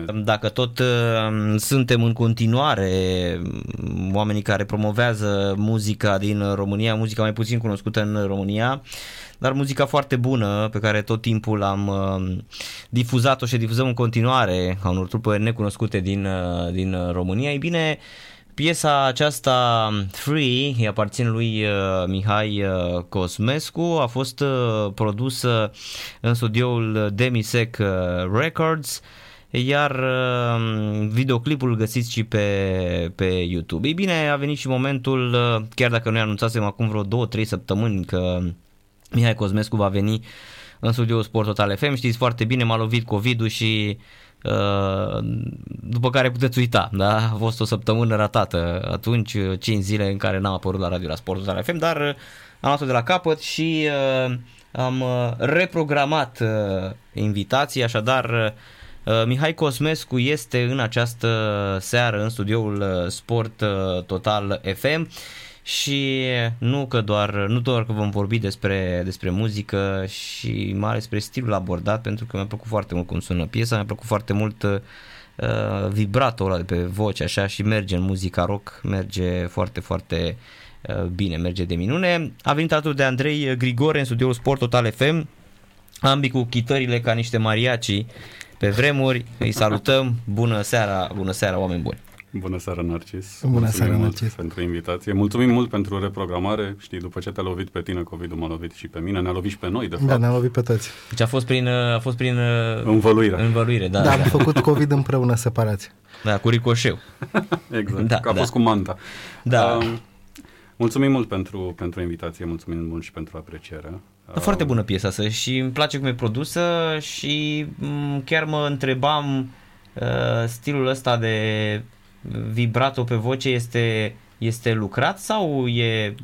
urmeze. Dacă tot uh, suntem în continuare mm, oamenii care promovează muzica din România, muzica mai puțin cunoscută în România, dar muzica foarte bună pe care tot timpul am uh, difuzat-o și difuzăm în continuare ca unor trupări necunoscute din, uh, din România, ei bine, Piesa aceasta Free îi aparține lui uh, Mihai uh, Cosmescu, a fost uh, produsă în studioul Demisec uh, Records iar uh, videoclipul găsiți și pe, pe YouTube. Ei bine, a venit și momentul, uh, chiar dacă noi anunțasem acum vreo 2-3 săptămâni că Mihai Cosmescu va veni în studioul Sport Total FM, știți foarte bine, m-a lovit COVID-ul și Uh, după care puteți uita, da? A fost o săptămână ratată atunci, 5 zile în care n-am apărut la radio la Sportul la FM, dar uh, am luat-o de la capăt și uh, am reprogramat invitații, așadar Mihai Cosmescu este în această seară în studioul Sport Total FM și nu că doar, nu doar că vom vorbi despre, despre muzică și mai ales despre stilul abordat, pentru că mi-a plăcut foarte mult cum sună piesa, mi-a plăcut foarte mult uh, vibratul ăla de pe voce așa și merge în muzica rock, merge foarte, foarte uh, bine, merge de minune. A venit alături de Andrei Grigore în studioul Sport Total FM, ambii cu chitările ca niște mariaci pe vremuri. Îi salutăm. Bună seara, bună seara, oameni buni. Bună seara, Narcis. Bună Mulțumim seara, Narcis. pentru invitație. Mulțumim mult pentru reprogramare. Știi, după ce te-a lovit pe tine, COVID-ul m-a lovit și pe mine, ne-a lovit și pe noi, de da, fapt. Da, ne-a lovit pe toți. Deci a fost prin, a fost prin învăluire. învăluire da. Da, am făcut COVID împreună separați. Da, cu ricoșeu. exact, da, că a da. fost cu manta. Da. Uh, mulțumim mult pentru, pentru invitație, mulțumim mult și pentru apreciere. Da, foarte bună piesa asta și îmi place cum e produsă și m- chiar mă întrebam uh, stilul ăsta de vibrato pe voce este este lucrat sau e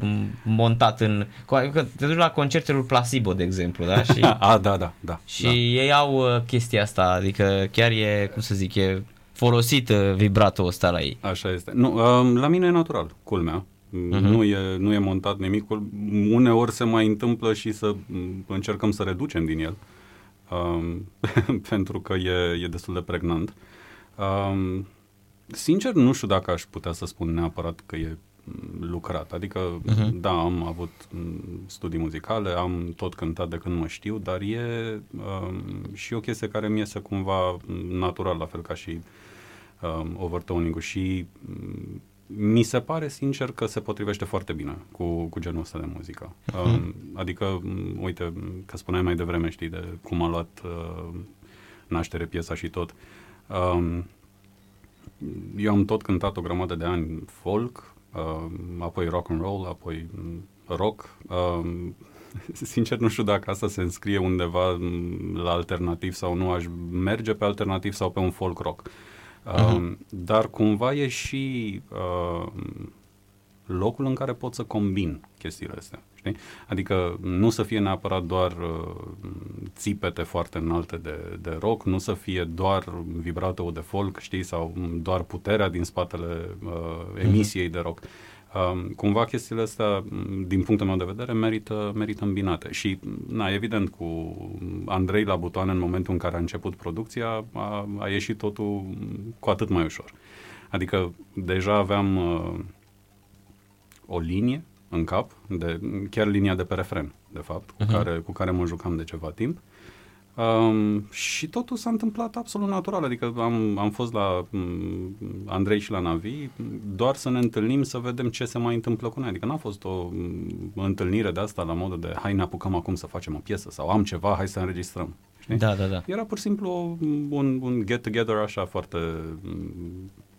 montat în... Că te duci la concertul Placebo, de exemplu, da? Și, A, da, da, da. Și da. ei au uh, chestia asta, adică chiar e, cum să zic, e folosit uh, vibrato ăsta la ei. Așa este. Nu, um, la mine e natural, culmea. Uh-huh. Nu, e, nu e montat nimic. Uneori se mai întâmplă și să încercăm să reducem din el, um, pentru că e, e destul de pregnant. Um, Sincer, nu știu dacă aș putea să spun neapărat că e mm, lucrat. Adică, uh-huh. da, am avut mm, studii muzicale, am tot cântat de când mă știu, dar e um, și o chestie care mi iese cumva natural, la fel ca și um, overtoning-ul și um, mi se pare sincer că se potrivește foarte bine cu, cu genul ăsta de muzică. Uh-huh. Um, adică, uite, că spuneai mai devreme, știi, de cum a luat uh, naștere piesa și tot. Um, eu am tot cântat o grămadă de ani folk, uh, apoi rock and roll, apoi mm, rock. Uh, sincer nu știu dacă asta se înscrie undeva mm, la alternativ sau nu, aș merge pe alternativ sau pe un folk rock. Uh, uh-huh. Dar cumva e și uh, locul în care pot să combin chestiile astea. Știi? Adică nu să fie neapărat doar uh, țipete foarte înalte de, de rock, nu să fie doar vibrato de folk, știi, sau doar puterea din spatele uh, emisiei uh-huh. de rock. Uh, cumva chestiile astea, din punctul meu de vedere, merită, merită îmbinate. Și, na, evident, cu Andrei la butoane, în momentul în care a început producția, a, a ieșit totul cu atât mai ușor. Adică deja aveam uh, o linie în cap, de, chiar linia de pe refren, de fapt, cu, uh-huh. care, cu care mă jucam de ceva timp. Um, și totul s-a întâmplat absolut natural, adică am, am fost la um, Andrei și la Navi doar să ne întâlnim să vedem ce se mai întâmplă cu noi, adică n-a fost o um, întâlnire de asta la modul de hai ne apucăm acum să facem o piesă sau am ceva, hai să înregistrăm. Știi? Da, da, da. Era pur și simplu un, un get-together așa foarte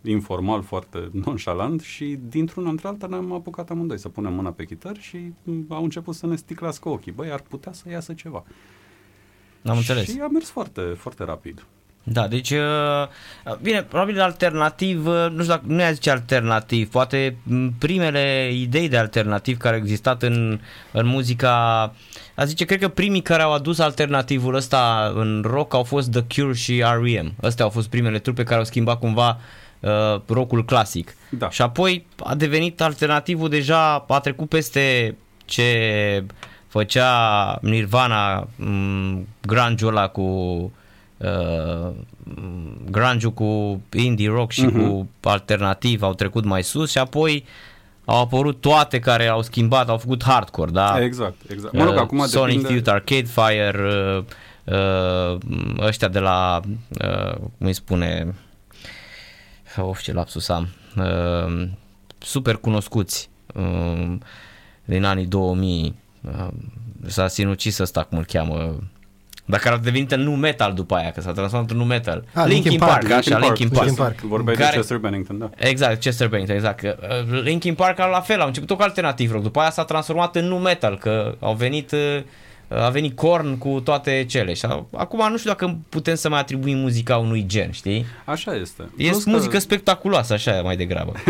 informal, foarte nonșalant și dintr-una într-alta ne-am apucat amândoi să punem mâna pe chitar și au început să ne sticlească ochii. Băi, ar putea să iasă ceva. Am înțeles. Și a mers foarte, foarte rapid. Da, deci, uh, bine, probabil alternativ, uh, nu știu dacă nu i zice alternativ, poate primele idei de alternativ care au existat în, în muzica, a zice, cred că primii care au adus alternativul ăsta în rock au fost The Cure și R.E.M. Astea au fost primele trupe care au schimbat cumva uh, uh, rockul clasic. Da. Și apoi a devenit alternativul deja, a trecut peste ce făcea Nirvana, um, grunge ăla cu uh, grunge cu indie rock și Mhm. cu alternativ au trecut mai sus și apoi au apărut toate care au schimbat, au făcut hardcore, da? Exact, exact. Mă rog, Uh, acum Sonic depinde... Youth, Arcade Fire, uh, uh, ăștia de la, uh, cum îi spune, of ce lapsus am, uh, super cunoscuți uh, din anii 2000, uh, s-a sinucis ăsta, cum îl cheamă, dar care a devenit în nu metal după aia, că s-a transformat în nu metal. Ah, Linkin, Linkin Park, Park, așa, Linkin Park. Linkin Park. Vorbeai Care- de Chester Bennington, da. Exact, Chester Bennington, exact. Uh, Linkin Park la fel, au început cu alternativ rock, după aia s-a transformat în nu metal, că au venit uh, a venit Korn cu toate cele și a- acum nu știu dacă putem să mai atribuim muzica unui gen, știi? Așa este. E Plus că- muzică spectaculoasă, așa mai degrabă.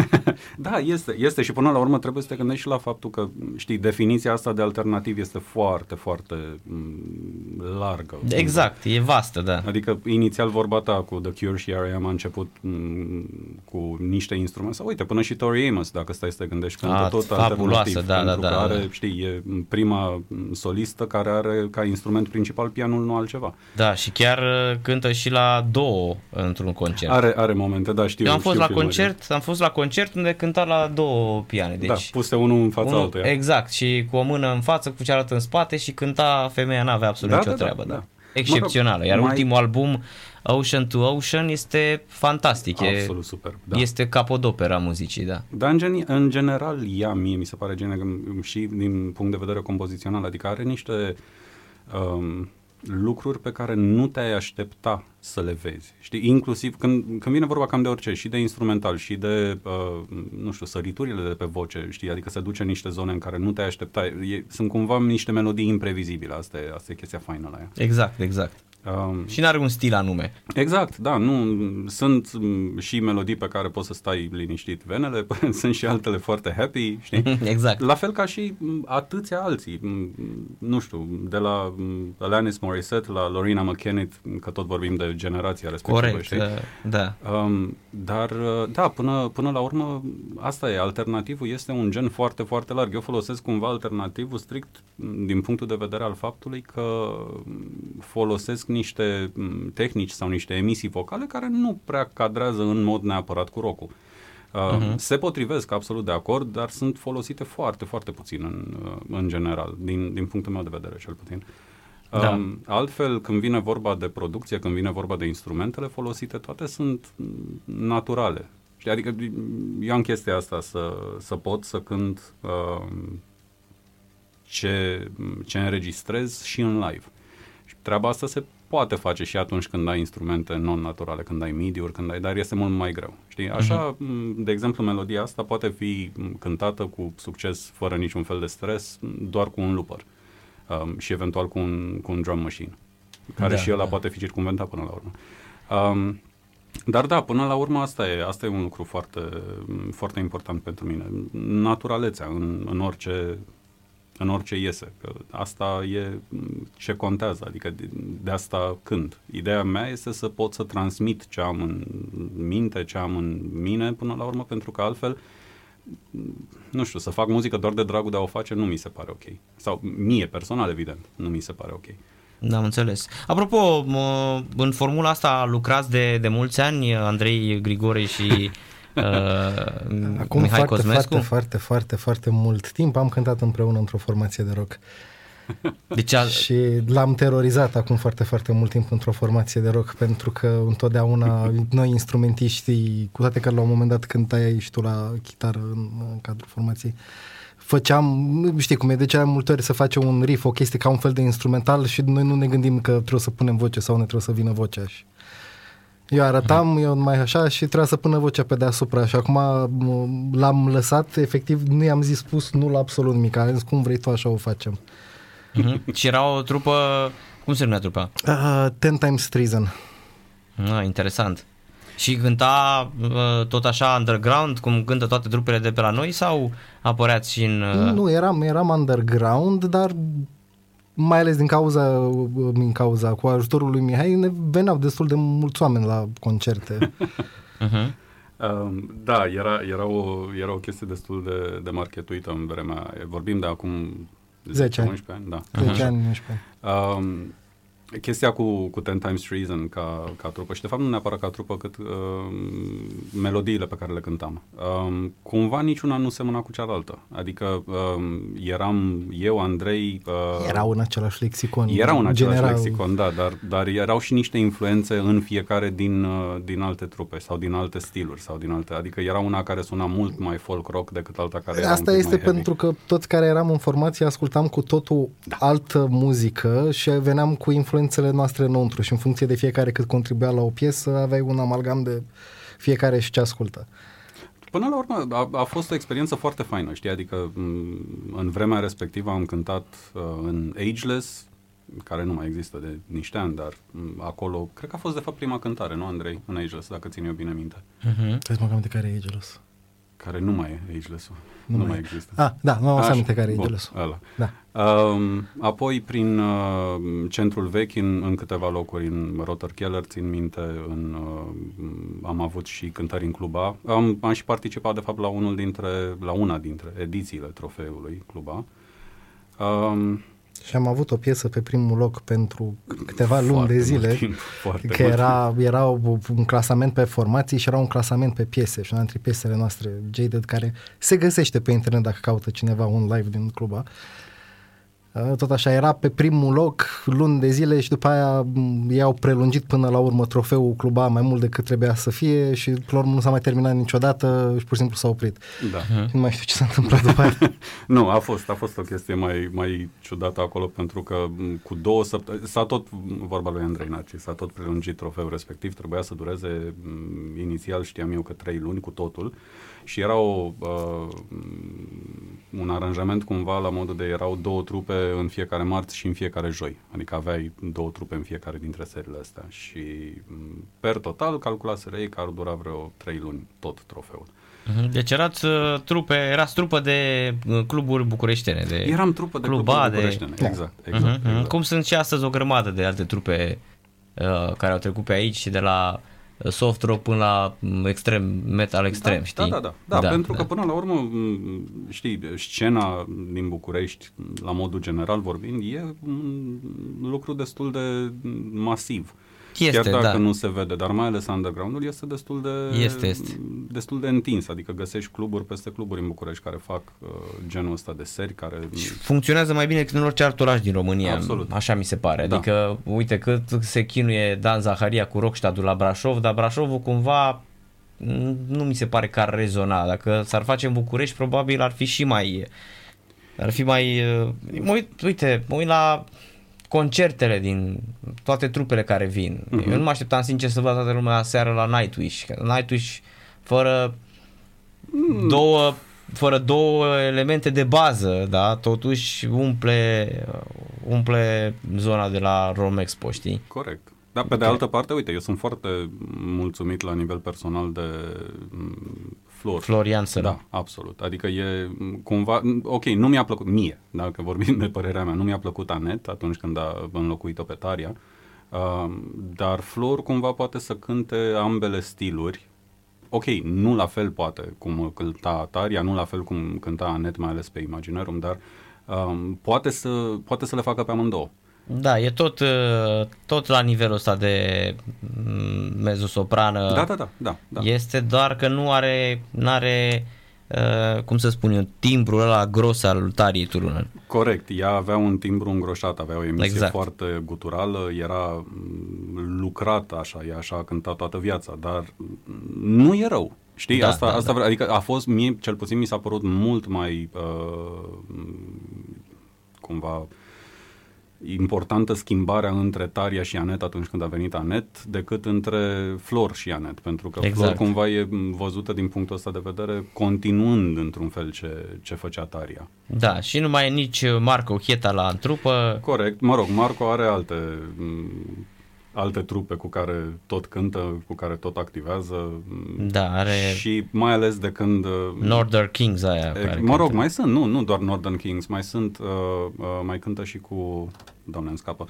Da, este, este și până la urmă trebuie să te gândești și la faptul că, știi, definiția asta de alternativ este foarte, foarte m, largă. Exact, e vastă, da. Adică inițial vorba ta cu The Cure și R.E.M. a început m, cu niște instrumente. Sau uite, până și Tori Amos, dacă stai să te gândești, cântă A, tot fabuloasă, alternativ. da, pentru da, că da, are, da. știi, e prima m, solistă care are ca instrument principal pianul, nu altceva. Da, și chiar uh, cântă și la două într-un concert. Are, are momente, da, știu. Eu am fost știu la filmările. concert, am fost la concert unde cânta la două piane, deci da, puse unul în fața unul, altuia. exact, și cu o mână în față, cu cealaltă în spate și cânta femeia n-avea absolut Da, nicio da, da, treabă, da. da. Excepțională. Mă Iar rog, mai- ultimul album Ocean to Ocean este fantastic, e, Absolut super. Da. este capodopera muzicii, da. Dar în, gen, în general ea mie mi se pare genial și din punct de vedere compozițional, adică are niște um, lucruri pe care nu te-ai aștepta să le vezi. Știi, inclusiv când, când vine vorba cam de orice, și de instrumental, și de, uh, nu știu, săriturile de pe voce, știi, adică se duce în niște zone în care nu te-ai aștepta. E, sunt cumva niște melodii imprevizibile, asta e, asta e chestia faină la ea. Exact, exact. Um, Și n-are un stil anume. Exact, da, nu, sunt m, și melodii pe care poți să stai liniștit venele, sunt și altele foarte happy, știi? exact. La fel ca și m, atâția alții, m, nu știu, de la m, Alanis Morissette la Lorena McKennitt, că tot vorbim de generația respectivă, Corect, știi? uh, da. Um, dar, uh, da, până, până la urmă, asta e, alternativul este un gen foarte, foarte larg. Eu folosesc cumva alternativul strict m, din punctul de vedere al faptului că m, folosesc niște m, tehnici sau niște emisii vocale care nu prea cadrează în mod neapărat cu rock Uh, uh-huh. Se potrivesc, absolut de acord, dar sunt folosite foarte, foarte puțin în, uh, în general, din, din punctul meu de vedere cel puțin. Da. Um, altfel, când vine vorba de producție, când vine vorba de instrumentele folosite, toate sunt mm, naturale. Știi? Adică eu am chestia asta să, să pot să cânt um, ce, ce înregistrez și în live. Și treaba asta se poate face și atunci când ai instrumente non-naturale, când ai MIDI-uri, când ai, dar este mult mai greu. Știi? Așa, uh-huh. de exemplu, melodia asta poate fi m, cântată cu succes, fără niciun fel de stres, doar cu un looper um, și eventual cu un, cu un drum machine, care Da, și ăla da. poate fi circumventat până la urmă. Um, dar da, până la urmă asta e, asta e un lucru foarte, foarte important pentru mine. Naturalețea în, în orice în orice iese. Că asta e m, ce contează, adică de, de asta cânt. Ideea mea este să pot să transmit ce am în minte, ce am în mine până la urmă, pentru că altfel m, nu știu, să fac muzică doar de dragul de a o face nu mi se pare ok. Sau mie personal, evident, nu mi se pare ok. Da, am înțeles. Apropo, mă, în formula asta lucrați de, de mulți ani, Andrei Grigore și uh, Acum Mihai foarte, Cosmescu? foarte, foarte, foarte, foarte mult timp am cântat împreună într-o formație de rock. Deci a, Și l-am terorizat acum foarte, foarte mult timp într-o formație de rock pentru că întotdeauna noi instrumentiștii, cu toate că la un moment dat cântai și tu la chitară în, în cadrul formației, făceam, nu știi cum e, de cele mai multe ori să face un riff, o chestie ca un fel de instrumental și noi nu ne gândim că trebuie să punem voce sau ne trebuie să vină vocea și eu arătam, eu mai așa și trebuia să pună vocea pe deasupra și acum m- l-am lăsat, efectiv nu i-am zis spus nu la absolut nimic, am zis cum vrei tu așa o facem. Uh-huh. și era o trupă, cum se numea trupa? Uh, ten times treason. Ah, interesant. Și cânta uh, tot așa underground, cum cântă toate trupele de pe la noi sau apăreați și în... Uh... Nu, eram, eram underground, dar mai ales din cauza, din cauza cu ajutorul lui Mihai, ne veneau destul de mulți oameni la concerte. Uh-huh. Um, da, era, era, o, era o chestie destul de, de marketuită în vremea, vorbim de acum 10 ani. 11 ani, da. 10 ani, 11 ani. Um, chestia cu, cu Ten Times Treason ca, ca trupă și de fapt nu neapărat ca trupă cât uh, melodiile pe care le cântam. Uh, cumva niciuna nu semăna cu cealaltă. Adică uh, eram eu, Andrei... Uh, erau în același lexicon. Erau în același general... lexicon, da, dar, dar erau și niște influențe în fiecare din, uh, din alte trupe sau din alte stiluri sau din alte... Adică era una care suna mult mai folk rock decât alta care Asta era este pentru că toți care eram în formație ascultam cu totul da. altă muzică și veneam cu influențe influențele noastre înăuntru și în funcție de fiecare cât contribuia la o piesă, aveai un amalgam de fiecare și ce ascultă. Până la urmă a, a fost o experiență foarte faină, știi, adică în vremea respectivă am cântat uh, în Ageless, care nu mai există de niște ani, dar acolo, cred că a fost de fapt prima cântare, nu Andrei, în Ageless, dacă țin eu bine minte. Uh-huh. Trebuie să mă de care e Ageless. Care nu mai e Ageless-ul. Nu, nu mai, există. Ah, da, nu am să aminte care e Ageless. Da. Uh, apoi prin uh, centrul vechi, în, în câteva locuri, în Rotter Keller, țin minte, în, uh, am avut și cântări în cluba. Am, am și participat, de fapt, la unul dintre, la una dintre edițiile trofeului cluba. Uh, și am avut o piesă pe primul loc pentru câteva foarte luni de zile, timp, că era, era un clasament pe formații și era un clasament pe piese și una dintre piesele noastre, Jaded, care se găsește pe internet dacă caută cineva un live din cluba. Uh, tot așa, era pe primul loc luni de zile și după aia i-au prelungit până la urmă trofeul cluba mai mult decât trebuia să fie și la urmă nu s-a mai terminat niciodată și pur și simplu s-a oprit. Da. Nu mai știu ce s-a întâmplat după aia. nu, a fost, a fost o chestie mai, mai ciudată acolo pentru că cu două săptămâni, s-a tot, vorba lui Andrei Naci, s-a tot prelungit trofeul respectiv, trebuia să dureze inițial știam eu că trei luni cu totul și era o, uh, un aranjament cumva la modul de erau două trupe în fiecare marți și în fiecare joi. Adică aveai două trupe în fiecare dintre seriile astea și mm, per total calculaseră ei că ar dura vreo trei luni tot trofeul. Mhm. Deci erați uh, trupe, erați trupă de uh, cluburi bucureștene. De Eram trupă de cluburi bucureștene, de... exact. exact, uh-huh. exact. Cum sunt și astăzi o grămadă de alte trupe uh, care au trecut pe aici și de la soft rock până la mm, extrem, metal extrem, da, știi? Da, da, da, da, pentru da. că până la urmă, mm, știi, scena din București, la modul general vorbind, e un lucru destul de masiv. Este, Chiar dacă da. nu se vede, dar mai ales underground-ul este destul de, este, este. destul de întins, adică găsești cluburi peste cluburi în București care fac uh, genul ăsta de seri care... Și funcționează mai bine decât în orice alt oraș din România, Absolut. așa mi se pare. Da. Adică, uite cât se chinuie Dan Zaharia cu Rockstadul la Brașov, dar Brașovul cumva nu mi se pare că ar rezona. Dacă s-ar face în București, probabil ar fi și mai... Ar fi mai... Uh, mă uit, uite, mă uit la concertele din toate trupele care vin. Uh-huh. Eu nu mă așteptam sincer să văd toată lumea seară la Nightwish. Nightwish fără mm. două fără două elemente de bază, da, totuși umple, umple zona de la Rome Expo, știi? Corect. Dar pe okay. de altă parte, uite, eu sunt foarte mulțumit la nivel personal de Flor. Florian Săra. Da, absolut. Adică e cumva, ok, nu mi-a plăcut, mie, dacă vorbim de părerea mea, nu mi-a plăcut Anet atunci când a înlocuit-o pe Taria, uh, dar Flor cumva poate să cânte ambele stiluri, ok, nu la fel poate cum cânta Taria, nu la fel cum cânta Anet, mai ales pe Imaginarium, dar um, poate, să, poate să le facă pe amândouă. Da, e tot, uh, tot la nivelul ăsta de mm, mezosoprană. Da, da, da, da, da. Este doar că nu are, nu are uh, cum să spun eu, timbrul ăla gros al Tariei Turunen. Corect, ea avea un timbru îngroșat, avea o emisie exact. foarte guturală, era mm, lucrată așa, ea așa a cântat toată viața, dar nu e rău. Știi, da, asta, da, asta da. adică a fost, mie cel puțin mi s-a părut mult mai uh, cumva importantă schimbarea între Taria și Anet atunci când a venit Anet decât între Flor și Anet, pentru că exact. Flor cumva e văzută din punctul ăsta de vedere continuând într-un fel ce, ce făcea Taria. Da, și nu mai e nici Marco Chieta la trupă. Corect, mă rog, Marco are alte alte trupe cu care tot cântă, cu care tot activează. Da, are... Și mai ales de când... Uh, Northern Kings aia. E, mă rog, cântă. mai sunt, nu, nu doar Northern Kings, mai sunt, uh, uh, mai cântă și cu, doamne, îmi scapă,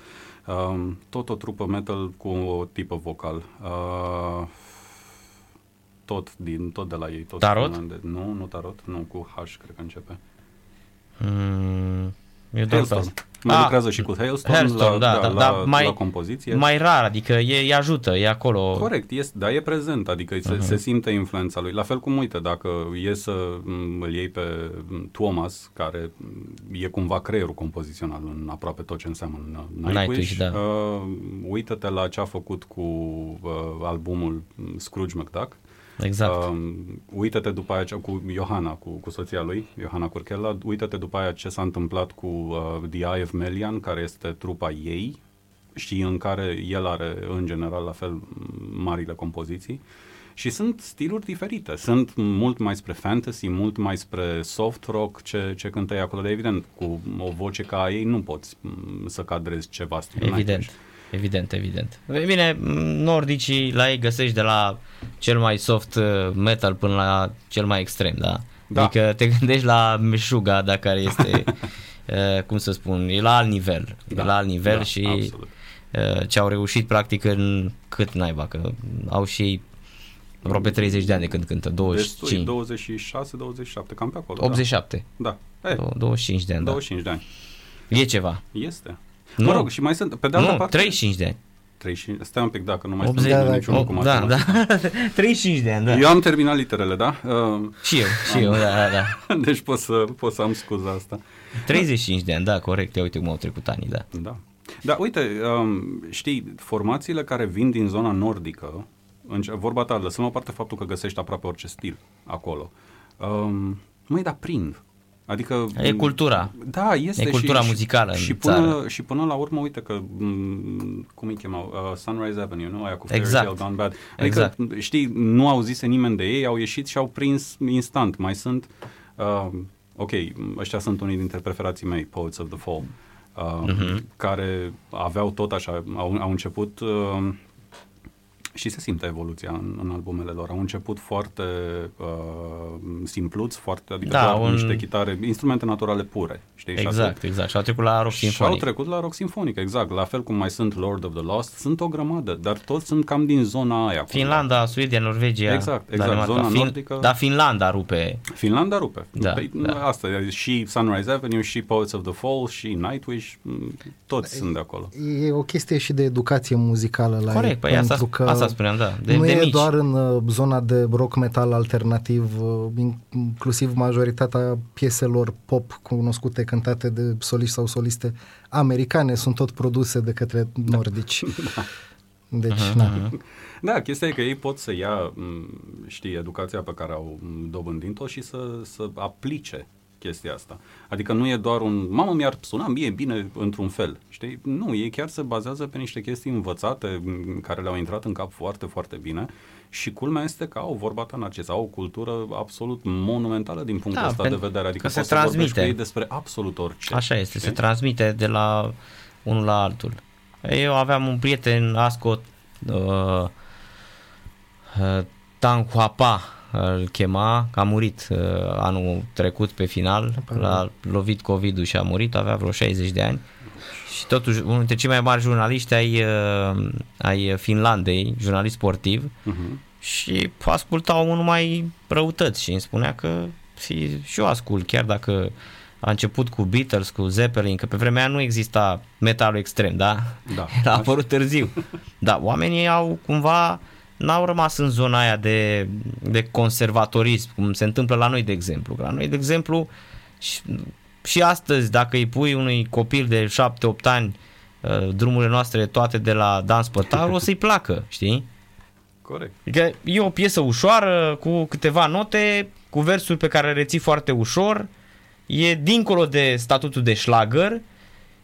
uh, tot o trupă metal cu o tipă vocal. Uh, tot, din, tot de la ei. Tot tarot? De, nu, nu Tarot, nu, cu H, cred că începe. Mm, Eu Hailstorm. Mai Ah, lucrează și cu Hailstorm, Hailstorm, la, da, da, la, da, la, mai- la compoziție. Mai rar, adică e, îi ajută, e acolo. Corect, este, dar e prezent, adică se, Mhm. se simte influența lui. La fel cum, uite, dacă e să m, îl iei pe m, Thomas, care m, e cumva creierul compozițional în aproape tot ce înseamnă Nightwish, Nightwish, da. uh, uită-te la ce a făcut cu uh, albumul m, Scrooge McDuck, Exact. Uh, uită-te după aia ce- cu Johanna, cu, cu soția lui, Johanna Curchella, uită-te după aia ce s-a întâmplat cu uh, The Eye of Melian, care este trupa ei și în care el are în general la fel m, marile compoziții. Și sunt stiluri diferite. Sunt mult mai spre fantasy, mult mai spre soft rock ce, ce cântă ei acolo. De evident, cu o voce ca a ei nu poți m, să cadrezi ceva stil. Evident. Nightwish. Evident, evident. E Bine, m, nordicii la ei găsești de la cel mai soft uh, metal până la cel mai extrem, da? Da. Adică te gândești la Meshuga, da, care este, uh, cum să spun, e la alt nivel. E la alt nivel da, și absolut. uh, ce au reușit practic în cât naiba, că au și aproape 30 de ani de când cântă, 25, 26, 27, cam pe acolo. 87, Da. da. E, 25 de ani, da. 25 de ani. E ceva. Este. Nu. Mă rog, și mai sunt, pe de altă Nu, parte... 35 de ani. 35, stai un pic, dacă nu mai 80, sunt da, da, niciunul Oh, cu da, matematică. da. 35 de ani, da. Eu am terminat literele, da? Uh, Și eu, și eu, da, da, da. deci pot să, pot să am scuza asta. 35 de ani, da, corect. Ia uite cum au trecut anii, da. Da. Da, uite, um, știi, formațiile care vin din zona nordică, în, vorba ta, lăsăm o parte faptul că găsești aproape orice stil acolo, um, măi, dar prind. Adică... E cultura. Da, este. E cultura și, muzicală și, în până, țară. și până la urmă, uite că, m, cum îi chemau, uh, Sunrise Avenue, nu? Aia cu Fairy Exact. Tale Gone Bad. Adică, Exact. știi, nu au zise nimeni de ei, au ieșit și au prins instant. Mai sunt, uh, ok, ăștia sunt unii dintre preferații mei, Poets of the Fall, uh, Mhm. care aveau tot așa, au, au început... Uh, și se simte evoluția în, în albumele lor. Au început foarte uh, simpluți, foarte, adică Da, doar un- niște chitare, instrumente naturale pure, știi? Și asta- Exact, exact. Și au trecut la rock și au sinfonic. trecut la rock sinfonic, exact. La fel cum mai sunt Lord of the Lost, sunt o grămadă, dar toți sunt cam din zona aia. cumva. Finlanda, Suedia, Norvegia, Exact, exact, Danemarca. zona Fin- nordică. Da, Finlanda rupe. Finlanda rupe. Da, Păi, da. Asta e și Sunrise Avenue, și Poets of the Fall, și Nightwish, m, toți sunt de acolo. E o chestie și de educație muzicală la Corect, ei, păi asta, pentru că asta spuneam, da, de, nu de e mici. doar în uh, zona de rock metal alternativ, uh, inclusiv majoritatea pieselor pop cunoscute, cântate de soliști sau soliste americane, sunt tot produse de către nordici. Deci, na. Da, chestia e că ei pot să ia, m, știi, educația pe care au m, dobândit-o și să, să aplice chestia asta. Adică nu e doar un, mamă, mi-ar suna mie bine într-un fel, știi? Nu, ei chiar se bazează pe niște chestii învățate, m, care le-au intrat în cap foarte, foarte bine și culmea este că au, vorba ta, Narcis, au o cultură absolut monumentală din punctul Da, ăsta de pentru vedere. Adică că se poți să vorbești cu transmite. ei despre absolut orice. Așa este, se știi? transmite de la unul la altul. Eu aveam un prieten, Ascot, uh, uh, Tang Huapa îl chema, că a murit uh, anul trecut pe final, l-a lovit COVID-ul și a murit, avea vreo 60 de ani. Și totuși, unul dintre cei mai mari jurnaliști ai, uh, ai Finlandei, jurnalist sportiv, Mhm. și ascultau numai răutăți și îmi spunea că și, și eu ascult, chiar dacă a început cu Beatles, cu Zeppelin, că pe vremea aia nu exista metalul extrem, da? Da. A apărut târziu. Da, oamenii au cumva n-au rămas în zona aia de, de conservatorism, cum se întâmplă la noi, de exemplu. La noi, de exemplu, și, și astăzi, dacă îi pui unui copil de 7-8 ani uh, drumurile noastre toate de la dans pătar, o să-i placă, știi? Corect. Adică e o piesă ușoară, cu câteva note, cu versuri pe care le reții foarte ușor, e dincolo de statutul de schlager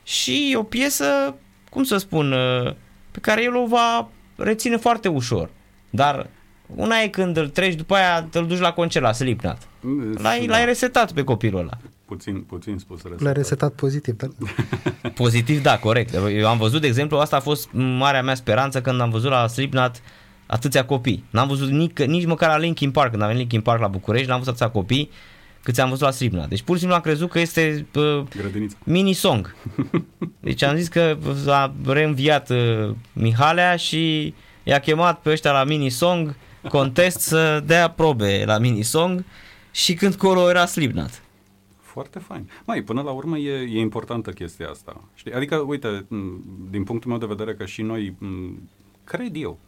și e o piesă, cum să spun, uh, pe care el o va reține foarte ușor. Dar una e când îl treci, după aia îl duci la concert la Slipknot. L-ai, Da. l-ai resetat pe copilul ăla. Puțin, puțin spus resetat. Le-a resetat pozitiv, dar Pozitiv, da, corect. Eu am văzut, de exemplu, asta a fost marea mea speranță când am văzut la Slipknot atâția copii. N-am văzut nici, nici măcar la Linkin Park, când am venit Linkin Park la București, n-am văzut atâția copii câți am văzut la Slipknot. Deci pur și simplu am crezut că este uh, Grădinița. mini-song. Deci am zis că a reînviat uh, Mihalea și i-a chemat pe ăștia la mini-song contest să dea probe la mini-song și când colo era Slipknot. Foarte fain. Mai, până la urmă e, e importantă chestia asta. Știi? Adică, uite, din punctul meu de vedere că și noi, cred eu,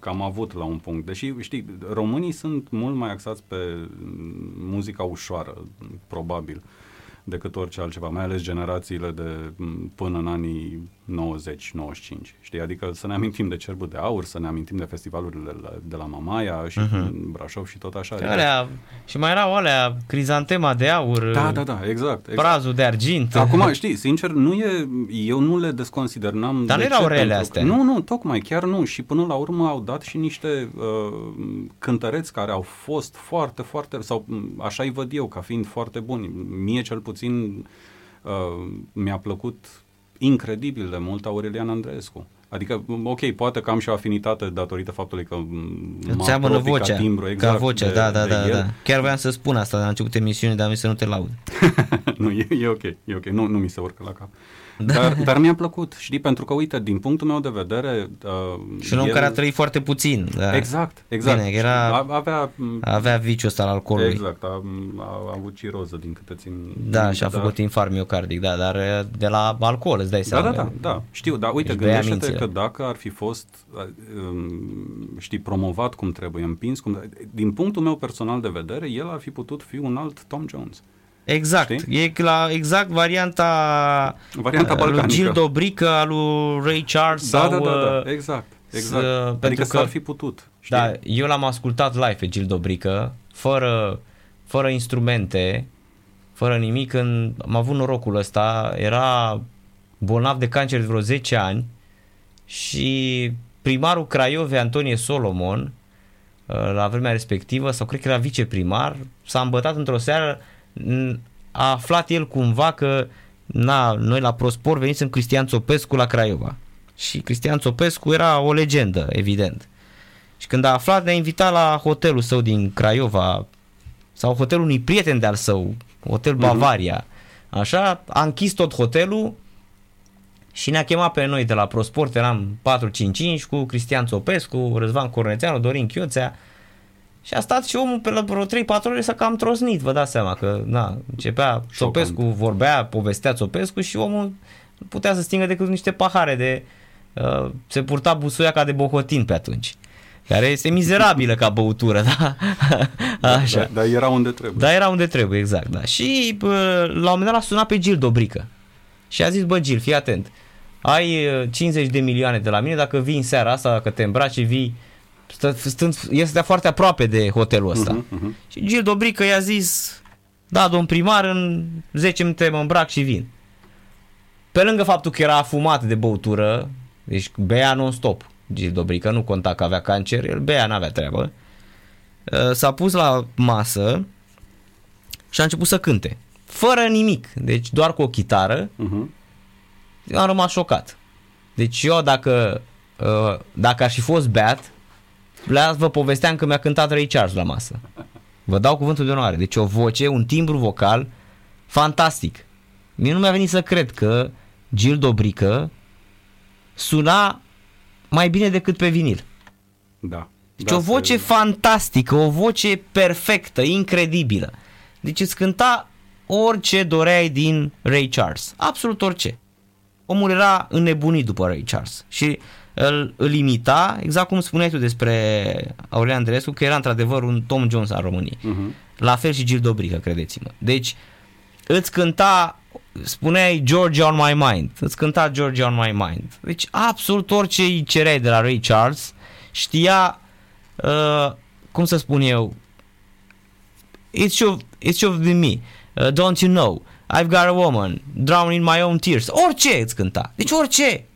că am avut la un punct. Deși, știi, românii sunt mult mai axați pe muzica ușoară, probabil. Uh, decât orice altceva, mai ales generațiile de până în anii 90-95. Știi? Adică să ne amintim de Cerbul de Aur, să ne amintim de festivalurile de la Mamaia și uh-huh. Brașov și tot așa. Adică... Alea, și mai erau alea, Crizantema de Aur, da, da, da, exact, exact. Prazul de Argint. Acum, știi, sincer, nu e, eu nu le desconsider. N-am Dar nu erau rele astea. Nu, nu, tocmai, chiar nu. Și până la urmă au dat și niște uh, cântăreți care au fost foarte, foarte, sau așa îi văd eu, ca fiind foarte buni. Mie cel puțin uh, mi-a plăcut incredibil de mult Aurelian Andreescu. Adică, ok, poate că am și o afinitate datorită faptului că Îți seamănă vocea, ca timbru, exact, ca vocea, de, da, da, de da, da. Chiar vreau să spun asta la început emisiunii, dar mi să nu te laud. nu, e, e ok, e ok, nu, nu mi se urcă la cap. Da. Dar, dar mi-a plăcut, știi, pentru că, uite, din punctul meu de vedere... Uh, și un om el... care a trăit foarte puțin. Da. Exact, exact. Bine, era, avea, avea viciul ăsta al alcoolului. Exact, a, a, a avut ciroză, din câte țin... Da, și a dar... făcut infarct miocardic, da, dar uh, de la alcool, îți dai da, seama. Da, da, da, da, știu, dar uite, deci gândește-te că dacă ar fi fost, uh, um, știi, promovat cum trebuie, împins cum... Din punctul meu personal de vedere, el ar fi putut fi un alt Tom Jones. Exact. Știi? E la exact varianta, varianta uh, lui Gil Dobrică, a lui Ray Charles da, sau... Da, da, da, da. exact. exact. Uh, adică pentru că ar fi putut. Știi? Da, eu l-am ascultat live pe Gil Dobrică, fără, fără instrumente, fără nimic. Când am avut norocul ăsta, era bolnav de cancer de vreo 10 ani și primarul Craiovei, Antonie Solomon, uh, la vremea respectivă, sau cred că era viceprimar, s-a îmbătat într-o seară a aflat el cumva că na, noi la Prospor venisem Cristian Țopescu la Craiova. Și Cristian Țopescu era o legendă, evident. Și când a aflat, ne-a invitat la hotelul său din Craiova sau hotelul unui prieten de-al său, Hotel mhm. Bavaria. Așa, a închis tot hotelul și ne-a chemat pe noi de la Prosport, eram 4-5-5 cu Cristian Țopescu, Răzvan Cornețeanu, Dorin Chioțea și a stat și omul pe la vreo 3-4 ore să cam trosnit, vă dați seama că na, începea Țopescu, vorbea, povestea Țopescu și omul nu putea să stingă decât niște pahare de... Uh, se purta busuia ca de bohotin pe atunci care este mizerabilă ca băutură, da? Așa. Dar da, da era unde trebuie. Da, era unde trebuie, exact, da. Și bă, la un moment dat l-a sunat pe Gil Dobrică și a zis, bă, Gil, fii atent, ai 50 uh, de milioane de la mine dacă vii în seara asta, dacă te îmbraci vii stă, stând, este foarte aproape de hotelul ăsta. Uh-huh, uh-huh. Și Gil Dobrică i-a zis, da, domn primar, în 10 minute mă îmbrac și vin. Pe lângă faptul că era afumat de băutură, deci bea non-stop, Gil Dobrică nu conta că avea cancer, el bea, n-avea treabă, uh, s-a pus la masă și a început să cânte. Fără nimic, deci doar cu o chitară, uh-huh. am rămas șocat. Deci eu dacă, uh, dacă aș fi fost beat, la vă povesteam că mi-a cântat Ray Charles la masă. Vă dau cuvântul de onoare. Deci o voce, un timbru vocal fantastic. Mie nu mi-a venit să cred că Gil Dobrică suna mai bine decât pe vinil. Da. Deci da, o voce se... fantastică, o voce perfectă, incredibilă. Deci îți cânta orice doreai din Ray Charles. Absolut orice. Omul era înnebunit după Ray Charles. Și îl, îl imita, exact cum spuneai tu despre Aurelian Andreescu, că era într-adevăr un Tom Jones al României. Uh-huh. La fel și Gil Dobrică, credeți-mă. Deci, îți cânta, spuneai Georgia on my mind, îți cânta Georgia on my mind. Deci, absolut orice îi cereai de la Ray Charles, știa, uh, cum să spun eu, it's your, it's your with me, uh, don't you know, I've got a woman, drowning in my own tears, orice îți cânta. Deci orice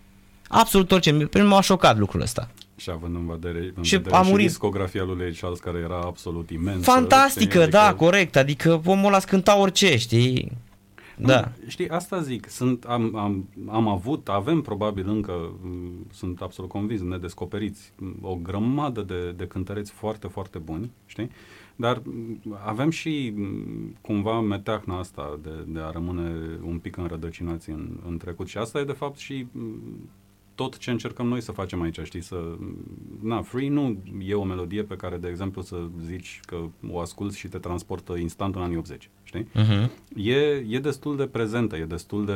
absolut orice. Pe mine m-a șocat lucrul ăsta. Și având în vedere, în și vedere a murit. și discografia lui Ray Charles, care era absolut imensă. Fantastică, știi? da, adică... corect. Adică omul ăla cânta orice, știi? Da. Nu, știi, asta zic, sunt, am, am, am avut, avem probabil încă, sunt absolut convins, nedescoperiți, o grămadă de, de cântăreți foarte, foarte buni, știi? Dar avem și cumva meteahna asta de, de a rămâne un pic înrădăcinați în, în trecut și asta e de fapt și tot ce încercăm noi să facem aici, știi, să... Na, Free nu e o melodie pe care, de exemplu, să zici că o asculți și te transportă instant în anii 80, știi? Uh-huh. E, e destul de prezentă, e destul de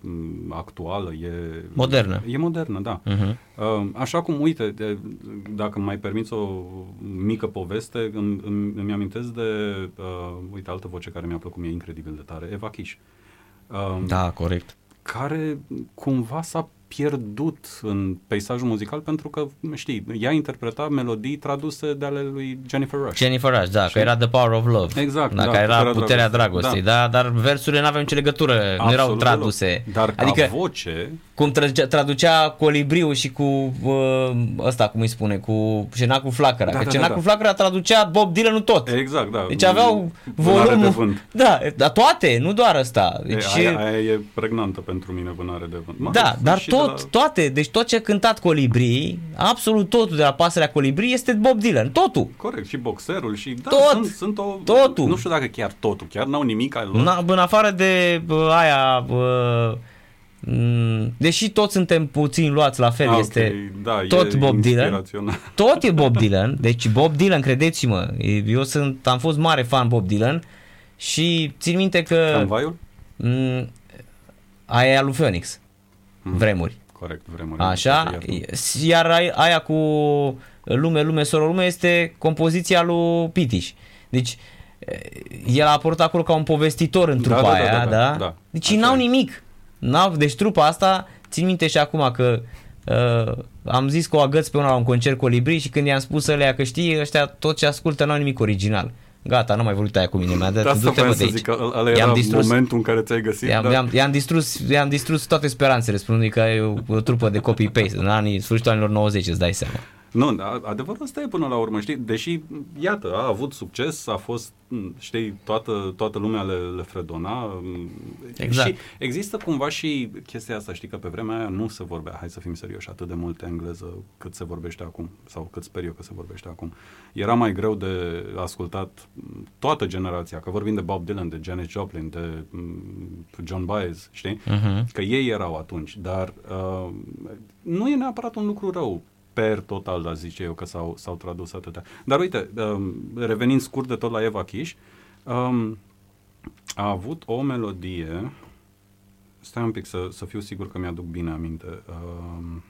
m, actuală, e... Modernă. E modernă, da. Uh-huh. Uh, Așa cum, uite, de, dacă mai permiți o mică poveste, îmi, îmi, îmi amintesc de, uh, uite, altă voce care mi-a plăcut mie incredibil de tare, Eva Kish. Uh, Da, corect. care cumva s-a pierdut în peisajul muzical pentru că, știi, ea interpreta melodii traduse de ale lui Jennifer Rush. Jennifer Rush, da, că era The Power of Love. Exact, da, da, care era puterea puterea dragostei, dragostei, da. dar versurile nu aveau nicio legătură, nu erau Absolut traduse. deloc. Dar ca adică voce, cum traducea, traducea colibriu și cu uh, ăsta, cum îi spune, cu cenacul flacăra. Da, că da, cenacul da, flacăra traducea Bob Dylan tot. exact, da. Deci aveau Vânare de volumul. vânt. Da, dar toate, nu doar ăsta. Deci, E, aia, aia e pregnantă pentru mine, vânare de vânt. Mă da, rog, dar și tot, de la- toate, deci tot ce a cântat Colibri, absolut totul de la pasărea Colibri este Bob Dylan, totul. Corect, și boxerul și da, Tot, sunt, sunt o, totul. Nu știu dacă chiar totul, chiar n-au nimic al lor. Na, în afară de bă, aia, bă, m, deși toți suntem puțin luați la fel, Ah, ok, este da, tot e Bob Dylan. inspirațional. Tot e Bob Dylan, deci Bob Dylan, credeți-mă, eu sunt, am fost mare fan Bob Dylan și țin minte că Tramvaiul? m, aia e al lui Phoenix, vremuri. Corect, vremuri. Așa, iar ai- aia cu lume, lume, soro, lume este compoziția lui Pitiș. Deci el a apărut acolo ca un povestitor în Da, trupa da, da, aia, da, da? da, da. Deci Așa n-au e. nimic. N-au, deci trupa asta, țin minte și acum că uh, am zis că o agăț pe una la un concert colibri și când i-am spus ălea că știi, ăștia tot ce ascultă n-au nimic original. Gata, nu mai vorbit aia cu mine, mi-a dat, Da, asta du-te mă vreau de să aici. zic, că ăla I-am era distrus. momentul în care ți-ai găsit. I-am, dar- i-am, i-am, distrus, i-am distrus toate speranțele spunându-i că e o, o trupă de copy-paste în anii, sfârșitul anilor 90, îți dai seama. Nu, dar adevărul ăsta e până la urmă, știi? Deși, iată, a avut succes, a fost, m, știi, toată, toată lumea le, le fredona. m, Exact. Și există cumva și chestia asta, știi, că pe vremea aia nu se vorbea, hai să fim serioși, atât de multe engleză cât se vorbește acum, sau cât sper eu că se vorbește acum. Era mai greu de ascultat m, toată generația, că vorbim de Bob Dylan, de Janis Joplin, de m, John Baez, știi? Uh-huh. că ei erau atunci, dar uh, nu e neapărat un lucru rău per total, dar zice eu că s-au, s-au tradus atâtea. Dar uite, um, revenind scurt de tot la Eva Kish, um, a avut o melodie, stai un pic să, să fiu sigur că mi-aduc bine aminte, um,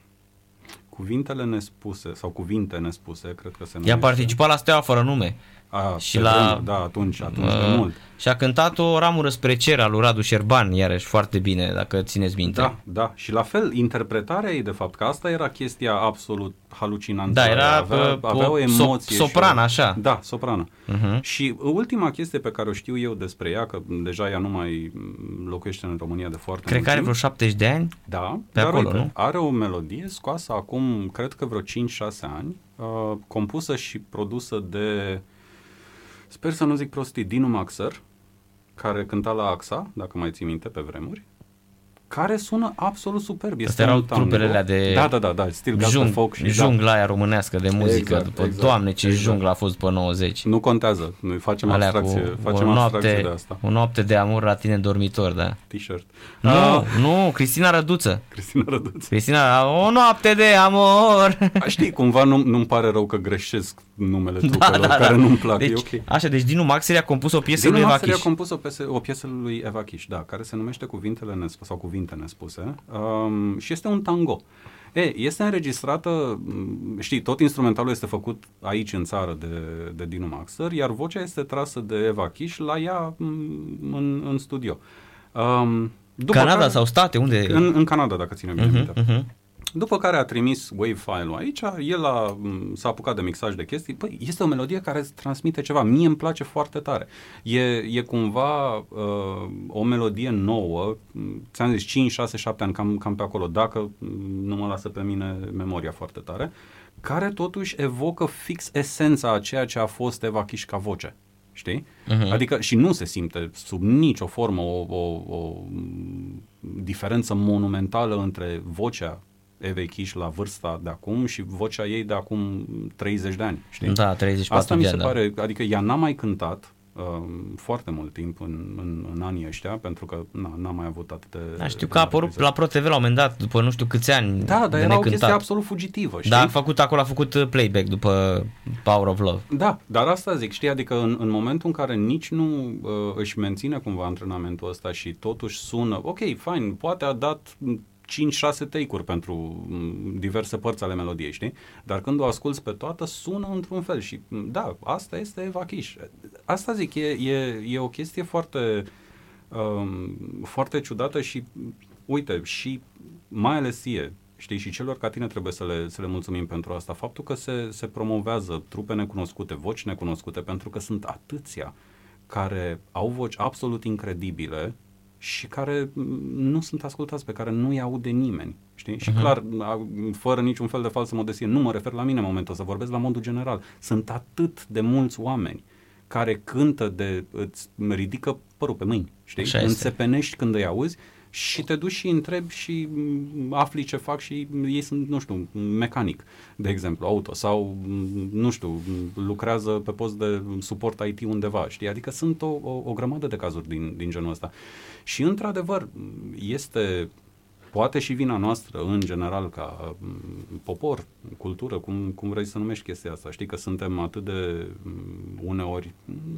cuvintele nespuse, sau cuvinte nespuse, cred că se numește. I-a participat la Steaua fără nume A, și pe la- vremuri, Da, atunci, atunci de uh, mult. și a cântat o ramură spre cer al lui Radu Șerban, iarăși foarte bine, dacă țineți minte. Da, da. Și la fel, interpretarea ei, de fapt, că asta era chestia absolut halucinantă. Da, era, avea, uh, avea o o emoție. sop- soprană, și o, așa. Da, soprană. Uh-huh. Și ultima chestie pe care o știu eu despre ea, că deja ea nu mai m, locuiește în România de foarte Cred mult că are timp. vreo 70 de ani. Da, pe dar acolo, uite, nu? are o melodie scoasă acum, cred că vreo 5-6 ani, uh, compusă și produsă de, sper să nu zic prostii, Dinu Maxer, care cânta la AXA, dacă mai ții minte, pe vremuri, care sună absolut superb. Este Astea erau un tango. trupele alea de Da, da, da, da, Still Got the Jung, Folk și da. jungla aia românească de muzică. Exact, după, exact, Doamne, ce exact. jungla a fost după 90. Nu contează, noi facem Alea abstracție, cu facem o abstracție noapte, de asta. o noapte de amor la tine dormitor, da. T-shirt. Nu, Ah, nu, Cristina Răduță. Cristina Răduț. Cristina, o noapte de amor. A, știi, cumva nu, nu-mi pare rău că greșesc numele trupelor da, care da. nu-mi plac. Deci, e ok. Așa, deci Dinu Maxeri a compus o piesă Dinu lui Eva Maxeri a Kish. compus o piesă, o piesă lui Eva Kish, da, care se numește Cuvintele nespuse, sau Cuvinte nespuse um, și este un tango. E, este înregistrată, m, știi, tot instrumentalul este făcut aici în țară de, de Dinu Maxer, iar vocea este trasă de Eva Kish la ea m, în, în studio. Um, după Canada care- sau state, unde? În, în Canada, dacă ține bine Mhm, minte. mhm. După care a trimis wave file-ul aici, el a, m, s-a apucat de mixaj de chestii. Păi, este o melodie care îți transmite ceva. Mie îmi place foarte tare. E, e cumva uh, o melodie nouă, m, ți-am zis 5, 6, 7 ani, cam, cam pe acolo, dacă m, nu mă lasă pe mine memoria foarte tare, care totuși evocă fix esența a ceea ce a fost Eva Kish ca voce. Știi? Mhm. Adică și nu se simte sub nicio formă o, o, o m, diferență monumentală între vocea Evei Kish la vârsta de acum și vocea ei de acum 30 de ani. Știi? Da, 34 Asta mi de se ani, da. pare, adică ea n-a mai cântat foarte mult timp în, în, în anii ăștia, pentru că na, n-am mai avut atât de... Da, știu că a apărut la ProTV la un moment dat, după nu știu câți ani Da, dar de era necântat. o chestie absolut fugitivă, știi? Da, a făcut acolo, a făcut uh, playback după Power of Love. Da, dar asta zic, știi, adică în, în momentul în care nici nu uh, își menține cumva antrenamentul ăsta și totuși sună, ok, fine, poate a dat 5-6 take-uri pentru mm, diverse părți ale melodiei, știi? Dar când o asculți pe toată, sună într-un fel și mm, da, asta este Eva Kish. Asta zic, e, e, e o chestie foarte, um, foarte ciudată și uite, și mai ales ție, știi, și celor ca tine trebuie să le, să le mulțumim pentru asta. Faptul că se, se promovează trupe necunoscute, voci necunoscute, pentru că sunt atâția care au voci absolut incredibile și care nu sunt ascultați, pe care nu-i aude nimeni. Știi? Și uh-huh. clar, fără niciun fel de falsă modestie, nu mă refer la mine în momentul ăsta, vorbesc la modul general. Sunt atât de mulți oameni care cântă de, îți ridică părul pe mâini, știi? Așa este. Înțepenești când îi auzi și te duci și întrebi și afli ce fac și ei sunt, nu știu, mecanic, de exemplu, auto sau, nu știu, lucrează pe post de suport IT undeva, știi? Adică sunt o, o, o grămadă de cazuri din, din genul ăsta. Și, într-adevăr, este poate și vina noastră, în general, ca popor, cultură, cum, cum vrei să numești chestia asta. Știi că suntem atât de uneori,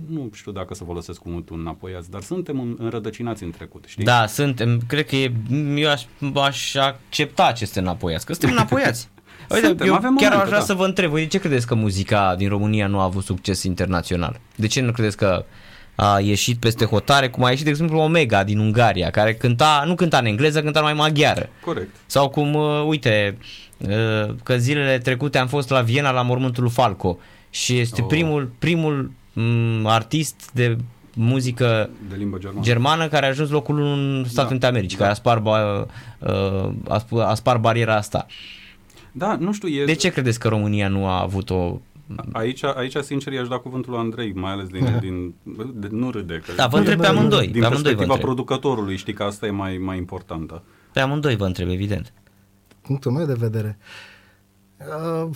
nu știu dacă să folosesc cuvântul înapoiați, dar suntem înrădăcinați în trecut, știi? Da, suntem, cred că e, eu aș, aș accepta aceste înapoiați, că suntem înapoiați. Uite, Suntem, eu avem chiar momente, aș vrea da. să vă întreb, voi de ce credeți că muzica din România nu a avut succes internațional? De ce nu credeți că a ieșit peste hotare, cum a ieșit, de exemplu, Omega din Ungaria, care cânta, nu cânta în engleză, cânta numai maghiară. Corect. Sau cum, uh, uite, uh, că zilele trecute am fost la Viena la mormântul lui Falco și este Oh. primul, primul m, artist de muzică De limbă germană. germană care a ajuns locul unu în Statele Da, Unite ale Americii, da. care a spart, ba, uh, a, sp- a spart bariera asta. Da, nu știu, e... De ce credeți că România nu a avut o... Aici, aici sincer, i-aș da cuvântul lui Andrei, mai ales din... din de, nu râde. Că Da, vă întreb pe Nu, nu, nu. amândoi. Din Pe amândoi vă perspectiva întreb. producătorului, știi că asta e mai, mai importantă. Pe amândoi vă întreb, evident. punctul meu de vedere. Uh,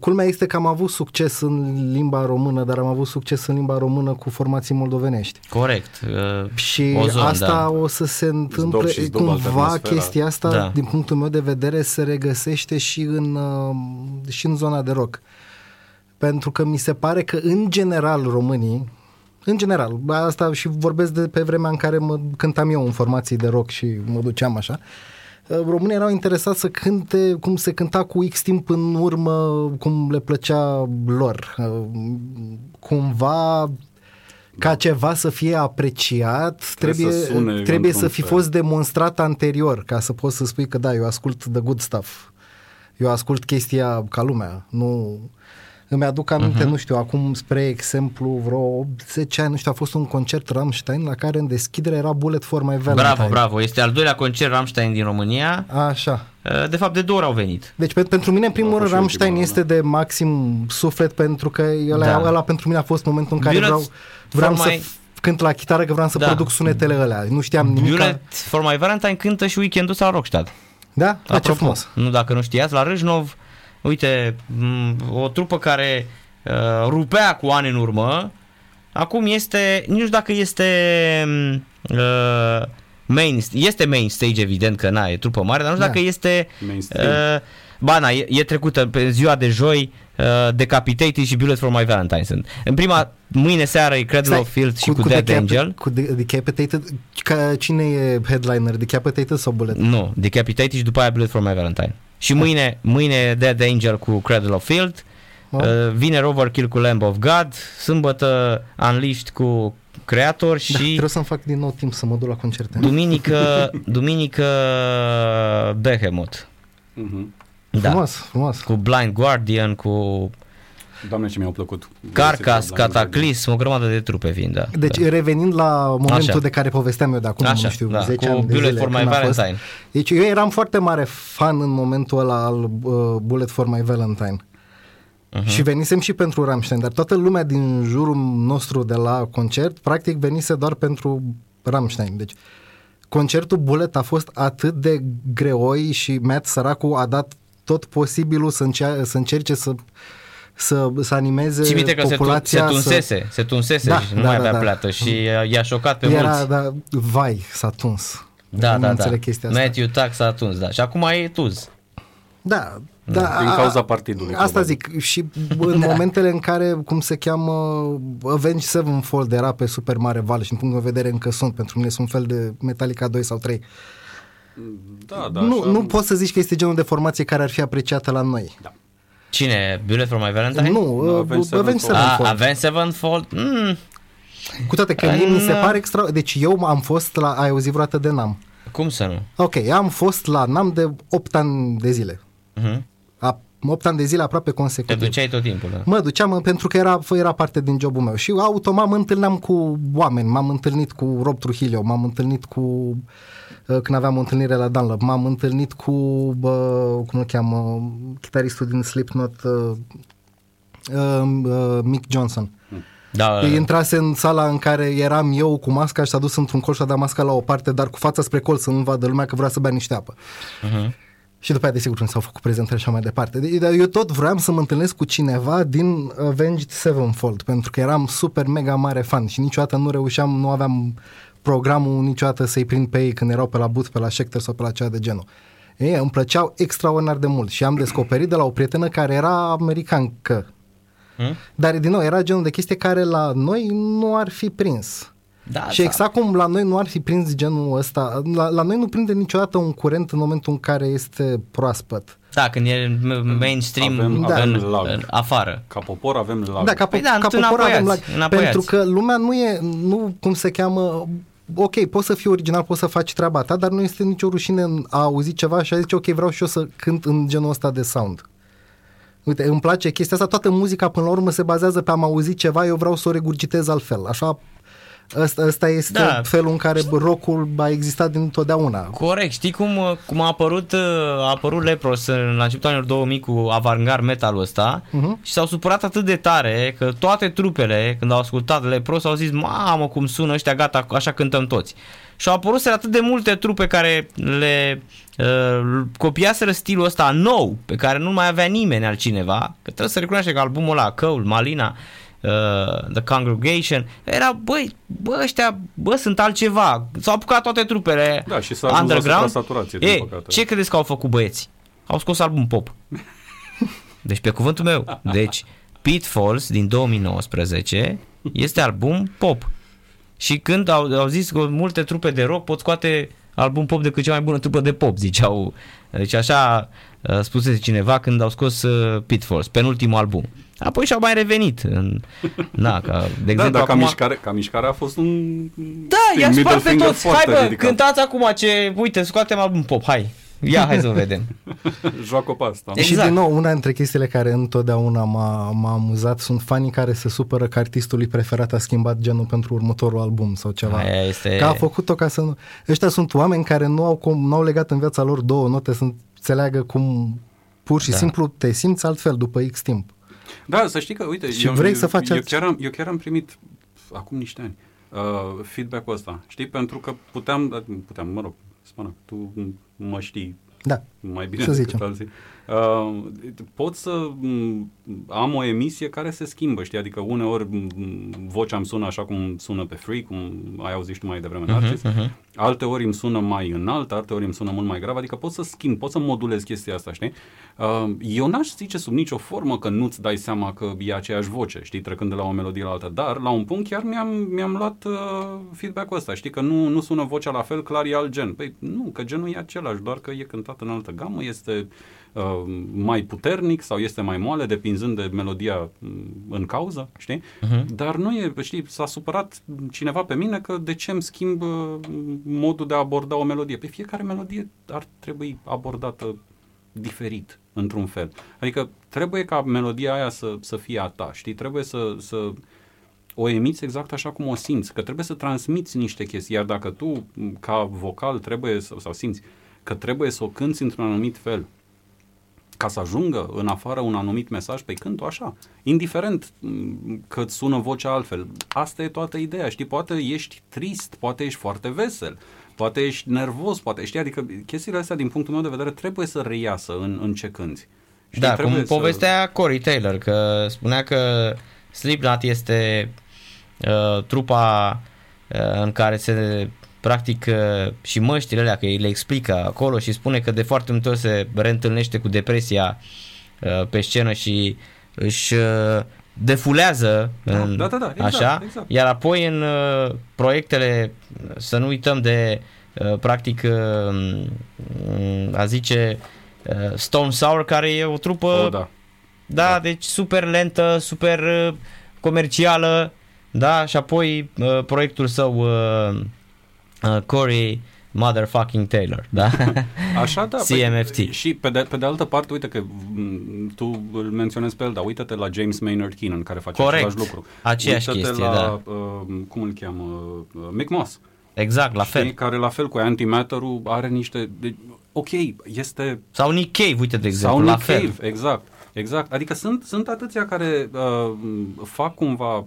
culmea este că am avut succes în limba română, dar am avut succes în limba română cu formații moldovenești. Corect. Uh, Și Ozon, asta da. o să se Zdop întâmple și zdobă cumva atmosfera. chestia asta, Da. din punctul meu de vedere, se regăsește și în, uh, și în zona de rock. Pentru că mi se pare că, în general, românii, în general, asta și vorbesc de pe vremea în care mă cântam eu în formații de rock și mă duceam așa, uh, românii erau interesați să cânte cum se cânta cu X timp în urmă, cum le plăcea lor. Uh, Cumva ca ceva să fie apreciat, Trebuie trebuie, să sune trebuie să într-un fi fel. fost demonstrat anterior, ca să poți să spui că da, eu ascult the good stuff. Eu ascult chestia ca lumea, nu... Îmi aduc aminte, uh-huh. nu știu, acum spre exemplu, vreo 10 ani, nu știu, a fost un concert Rammstein la care în deschidere era Bullet for My Valentine. bravo, bravo. Este al doilea concert Rammstein din România. Așa. Uh, De fapt, de două ori au venit. Deci pe, pentru mine, în primul A rând, fost și Rammstein ultima, este de maxim suflet pentru că ăla, Da. da. ăla pentru mine a fost momentul în care Bullet vreau, vreau for să my- f- cânt la chitară, că vreau să Da. produc sunetele alea. Nu știam nimic. Bullet for My Valentine cântă și weekendul ăsta la Rockstad. Da? Da, ce Apropo, frumos. nu dacă nu știați, la Râșnov, uite, m, o trupă care uh, rupea cu ani în urmă, acum este, nici nu știu dacă este m, uh, main, este main stage evident că na, e trupă mare, dar nu știu Da. dacă este Mainstream. uh, ba na, e, e trecută pe ziua de joi uh, Decapitated și Bullet for My Valentine sunt. În prima, mâine seară e Cradle Stai, of Field și cu, Dead decap- Angel. Cu de- Decapitated, ca cine e headliner? Decapitated sau Bullet? Nu, Decapitated și după aia Bullet for My Valentine. Și mâine, mâine Dead Angel cu Cradle of Field, Oh. uh, vineri Overkill cu Lamb of God, sâmbătă Unleashed cu Creator Da, și trebuie să-mi fac din nou timp să mă duc la concerte. duminică, duminică Behemoth. Mhm. Da. Frumos, frumos. Cu Blind Guardian, cu Doamne, ce mi-au plăcut. Carcass, Blind Cataclysm, o grămadă de trupe vin, da. Deci, da. revenind la momentul Așa. de care povesteam eu de acum, Așa, nu știu, da, 10 cu ani de Bullet zile, for My când a fost. Valentine. Deci eu eram foarte mare fan în momentul ăla al uh, Bullet for My Valentine. Mhm. Uh-huh. Și venisem și pentru Rammstein, dar toată lumea din jurul nostru de la concert, practic venise doar pentru Rammstein. Deci concertul Bullet a fost atât de greoi și Matt Săracu a dat tot posibilul să, încea- să încerce să să, să animeze Ții minte că se, tu, se populația tunsese, se tunsese Da, și nu da, mai da, avea da. plată și i-a șocat pe Era, mulți. da, vai, s-a tuns. Da, nu da, da. înțeleg chestia asta. Matthew Tax a atunci, da. Și acum e tuz. Da, da. Din a- cauza partidului, Asta probabil. zic. Și în momentele în care, cum se cheamă, Avenged Sevenfold era pe super mare val și în punct de vedere încă sunt, pentru mine sunt un fel de Metallica 2 sau 3. Da, da, nu, așa, nu poți să zici că este genul de formație care ar fi apreciată la noi. Cine? Bullet for my Valentine? Nu, Nu, uh, Avenged Avenged Sevenfold. A, Sevenfold. Avenged Sevenfold? Mm, Cu toate că mie mi se În- pare extra... Deci eu am fost la... Ai auzit vreodată de NAM? cum să nu? Ok, am fost la NAM de 8 ani de zile. Uh-huh. A, 8 ani de zile aproape Te consecutiv. duceai tot timpul, da. Mă duceam pentru că era, era parte din jobul meu și automat mă întâlneam cu oameni, m-am întâlnit cu Rob Trujillo, m-am întâlnit cu uh, când aveam o întâlnire la Dunlop, m-am întâlnit cu bă, cum îl cheamă, chitaristul din Slipknot uh, uh, uh, Mick Johnson. Da, Uh, Intrase în sala în care eram eu cu masca și s-a dus într-un colț și a dat masca la o parte, dar cu fața spre colț să nu vadă lumea că vrea să bea niște apă. uh-huh. Și după aia, desigur, nu s-au făcut prezentări și așa mai departe. De- Dar eu tot vreau să mă întâlnesc cu cineva din Avenged Sevenfold, pentru că eram super mega mare fan și niciodată nu reușeam, nu aveam programul niciodată să-i prind pe ei când erau pe la but, pe la Schecter sau pe la cea de genul. Ei, îmi plăceau extraordinar de mult și am descoperit de la o prietenă care era americancă. Hmm? Dar, din nou, era genul de chestie care la noi nu ar fi prins. Da, și da. exact cum la noi nu ar fi prins genul ăsta, la, la noi nu prinde niciodată un curent în momentul în care este proaspăt. Da, când e m- mainstream Avem- Da. în, avem lag. în afară. Ca popor avem lag. Da, ca, Păi po- da, ca tu popor avem înapoiați, lag. înapoiați. Pentru că lumea nu e, nu cum se cheamă, ok, poți să fii original, poți să faci treaba ta, dar nu este nicio rușine în a auzi ceva și a zice, ok, vreau și eu să cânt în genul ăsta de sound. Uite, îmi place chestia asta, toată muzica până la urmă se bazează pe am auzit ceva, eu vreau să o regurgitez altfel. Așa, ăsta, ăsta este Da. felul în care rockul a existat din totdeauna. Corect, știi cum, cum a apărut a apărut Lepros în la începutul anilor 2000 cu avantgard metalul ăsta Mhm. și s-au supărat atât de tare că toate trupele când au ascultat Lepros au zis mamă cum sună ăștia gata așa cântăm toți. Și au apărut atât de multe trupe care le uh, copiaseră stilul ăsta nou, pe care nu mai avea nimeni altcineva, că trebuie să recunoaște că albumul ăla, Căul, Malina, uh, The Congregation, era, băi, bă, ăștia, bă, sunt altceva. S-au apucat toate trupele Da, și s-a ajuns la underground. supra-saturație, din Ei, păcate. ce credeți că au făcut băieții? Au scos album pop. Deci pe cuvântul meu. Deci Pitfalls din 2019 este album pop. Și când au, au zis că multe trupe de rock pot scoate album pop decât cea mai bună trupă de pop, ziceau. Deci așa uh, spusese cineva când au scos uh, Pitfalls, penultimul album. Apoi și-au mai revenit. În, na, ca, de Da, exemplu, dar ca acum, mișcare, ca mișcare a fost un da, știi, i-a middle spart pe finger toți. Hai foarte bă, ridicat. cântați acum ce... Uite, scoatem album pop, hai. Ia, hai să vedem. Joacă pe asta. Exact. Și din nou, una dintre chestiile care întotdeauna m-a, m-a amuzat sunt fanii care se supără că artistul lui preferat a schimbat genul pentru următorul album sau ceva. Aia este... Că a făcut-o ca să nu... Ăștia sunt oameni care nu au, cum, nu au legat în viața lor două note să înțeleagă cum pur și Da. simplu te simți altfel după X timp. Da, să știi că, uite, Și eu, vrei eu, să faci eu, altceva. chiar am, eu chiar am primit acum niște ani uh, feedback-ul ăsta, știi? Pentru că puteam, puteam, mă rog, spune, tu mă știi Da. mai bine Să decât zicem. alții. Uh, pot să m, am o emisie care se schimbă, știi? Adică uneori m, vocea îmi sună așa cum sună pe Free, cum ai auzit și tu mai devreme în Mhm, Narcis. mhm. Alte ori îmi sună mai înalt, alte ori îmi sună mult mai grav, adică pot să schimb, pot să modulez chestia asta, știi? Uh, eu n-aș zice sub nicio formă că nu-ți dai seama că e aceeași voce, știi, trecând de la o melodie la alta, dar la un punct chiar mi-am, mi-am luat uh, feedback-ul ăsta, știi, că nu, nu sună vocea la fel, clar e alt gen. Păi nu, că genul e același, doar că e cântat în altă gamă, este uh, mai puternic sau este mai moale, depinzând de melodia mm, în cauză, știi? Mhm. Dar nu e, știi, s-a supărat cineva pe mine că de ce îmi schimb uh, modul de a aborda o melodie. Pe fiecare melodie ar trebui abordată diferit, într-un fel. Adică trebuie ca melodia aia să, să fie a ta, știi? Trebuie să, să o emiți exact așa cum o simți, că trebuie să transmiți niște chestii, iar dacă tu, m, ca vocal, trebuie să, sau simți că trebuie să o cânți într-un anumit fel, ca să ajungă în afară un anumit mesaj, pe cânt-o așa. Indiferent m, că îți sună vocea altfel. Asta e toată ideea, știi? Poate ești trist, poate ești foarte vesel, poate ești nervos, poate știi, adică chestiile astea din punctul meu de vedere trebuie să reiasă în, în ce cânti. Știi, Da, cum trebuie să- povestea Corey Taylor, că spunea că Slipknot este uh, trupa uh, în care se practic uh, și măștile alea, că îi le explică acolo și spune că de foarte multe ori se reîntâlnește cu depresia uh, pe scenă și își uh, defulează Da, în, da, da, da, exact, așa, exact. iar apoi în uh, proiectele, să nu uităm de uh, practic uh, m, a zice uh, Stone Sour care e o trupă O, da. da, Da. deci super lentă, super uh, comercială, da, și apoi uh, proiectul său uh, uh, Corey Motherfucking Taylor, da? Așa, da. CMFT. Păi, și pe de, pe de altă parte, uite că m, tu îl menționezi pe el, dar uite-te la James Maynard Keenan, care face Corect. același lucru. Aceeași uite-te chestie, la, da. uh, cum îl cheamă, uh, Mick Moss. exact, la Știi? fel. Care la fel cu Antimatter-ul are niște... De, ok, este... Sau Nick Cave, uite de exemplu, sau la Nick fel. Cave, exact. Exact, adică sunt, sunt atâția care uh, fac cumva uh,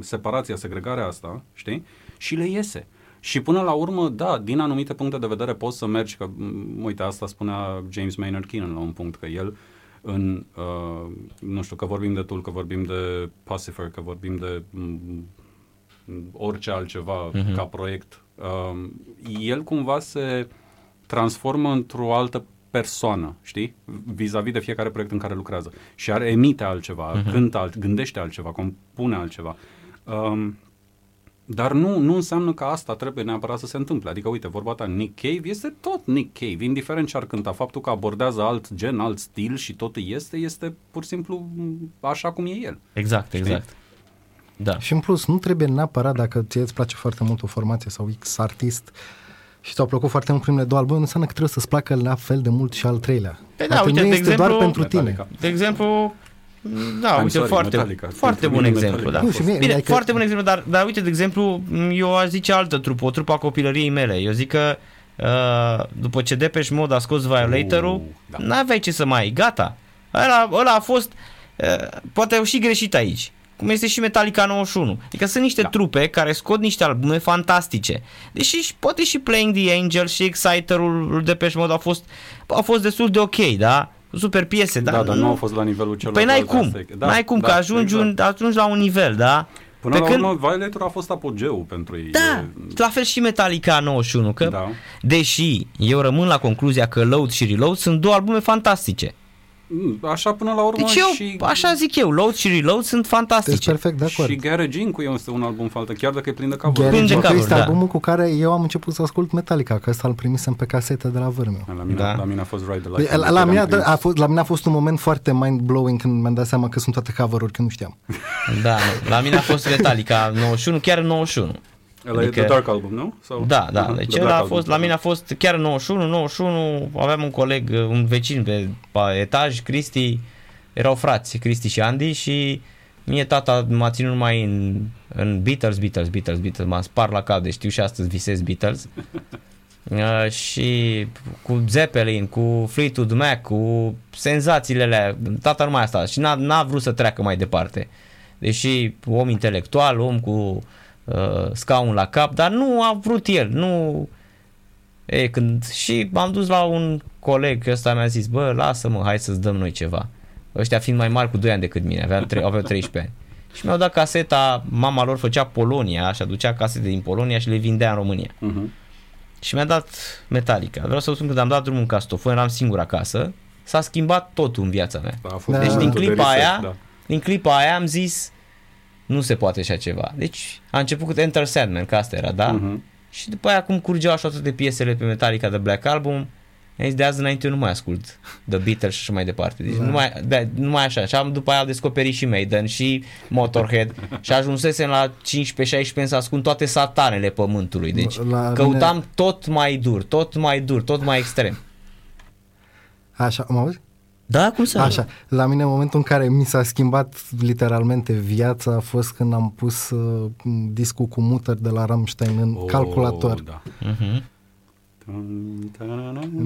separația, segregarea asta, știi? Și le iese. Și până la urmă, da, din anumite puncte de vedere poți să mergi, că, m, uite, asta spunea James Maynard Keenan la un punct, că el în, uh, nu știu, că vorbim de Tool, că vorbim de Pacifier, că vorbim de m, orice altceva Mhm. uh-huh. ca proiect, uh, el cumva se transformă într-o altă persoană, știi? Vis-a-vis de fiecare proiect în care lucrează. Și are emite altceva, Mhm. uh-huh. cântă alt, gândește altceva, compune altceva. Um, dar nu, nu înseamnă că asta trebuie neapărat să se întâmple. Adică, uite, vorba ta, Nick Cave este tot Nick Cave, indiferent ce ar cânta. Faptul că abordează alt gen, alt stil și totul este, este pur și simplu m, așa cum e el. Exact, Știi? exact. Da. Și în plus, nu trebuie neapărat dacă ție îți place foarte mult o formație sau X artist și ți-au plăcut foarte mult primele două albume, nu înseamnă că trebuie să-ți placă la fel de mult și al treilea. Păi da, Poate uite, nu de este exemplu, doar pentru tine. Metallica. De exemplu, da, I'm uite, sorry, foarte, Metallica. foarte Pentru bun mine exemplu, Metallica da. Nu, și mie- Bine, adică- foarte bun exemplu, dar, dar uite, de exemplu, eu aș zice altă trupă, o trupă a copilăriei mele. Eu zic că uh, după ce Depeche Mode a scos Violator-ul, Uh, da. n-aveai ce să mai, gata. Ăla, ăla a fost, uh, poate au și greșit aici. Cum este și Metallica 91. Adică sunt niște Da. trupe care scot niște albume fantastice. Deși și- poate și Playing the Angel și Exciter-ul lui Depeche Mode au fost, au fost destul de ok, da? Super piese, Da, dar dar nu au fost la nivelul celor Păi n-ai cum, Da, n-ai cum, da, că ajungi, exact. un, ajungi la un nivel, da? Până Pe la când- urmă, Violator a fost apogeul pentru ei. Da, E- la fel și Metallica 91, că Da. deși eu rămân la concluzia că Load și Reload sunt două albume fantastice. Mm, Așa până la urmă Deci eu, și... așa zic eu, Load și Reload sunt Deci fantastice. perfect de acord. Și Garage Inc. este un album faltă, chiar dacă e plin de cover. Plin Garage de Inc. cover, este da. albumul cu care eu am început să ascult Metallica, că ăsta îl primisem pe casetă de la vârmeu. La mine, Da. la mine a fost Ride the Păi, Lightning. La, la, mine, Am a, prins. a fost, la mine a fost un moment foarte mind-blowing când mi-am dat seama că sunt toate cover-uri, că nu știam. Da, nu. la mine a fost Metallica 91, chiar în 91. Ăla Adică- e The Dark Album, nu? Sau? Da, da, Aha, deci The ăla Black a fost, Album. la mine a fost chiar în 91, 91 aveam un coleg, un vecin pe, pe etaj, Cristi, erau frați, Cristi și Andy și mie tata m-a ținut numai în, în Beatles, Beatles, Beatles, Beatles, m-a spart la cap, deci știu și astăzi visez Beatles. Uh, și cu Zeppelin, cu Fleetwood Mac, cu senzațiile alea, tata numai asta și n-a, n-a vrut să treacă mai departe. Deși om intelectual, om cu uh, scaun la cap, dar nu a vrut el, nu... E, când... Și m-am dus la un coleg, că ăsta mi-a zis, bă, lasă-mă, hai să-ți dăm noi ceva. Ăștia fiind mai mari cu 2 ani decât mine, aveau, tre- aveau 13 ani. Și mi-au dat caseta, mama lor făcea Polonia și aducea casete din Polonia și le vindea în România. Mhm. Și mi-a dat Metallica. Vreau să vă spun că când am dat drumul în Castofon, eram singur acasă, s-a schimbat totul în viața mea. Da, a fost Deci, din momentul de clipa reset, aia, da. Din clipa aia am zis, nu se poate așa ceva. Deci a început cu Enter Sandman, că asta era, da? Mhm. Și după aia cum curgeau așa toate piesele pe Metallica de Black Album, am zis de azi înainte eu nu mai ascult The Beatles și așa mai departe. Deci Da. nu, mai, da, nu mai așa. Și am, după aia am descoperit și Maiden și Motorhead și ajunsesem la 15-16 ani să ascult toate satanele pământului. Deci La căutam mine- tot mai dur, tot mai dur, tot mai extrem. Așa, mă auzi? Da, cum să Așa, la mine în momentul în care mi s-a schimbat literalmente viața a fost când am pus uh, discul cu muter de la Rammstein în Oh, calculator. Da. Uh-huh.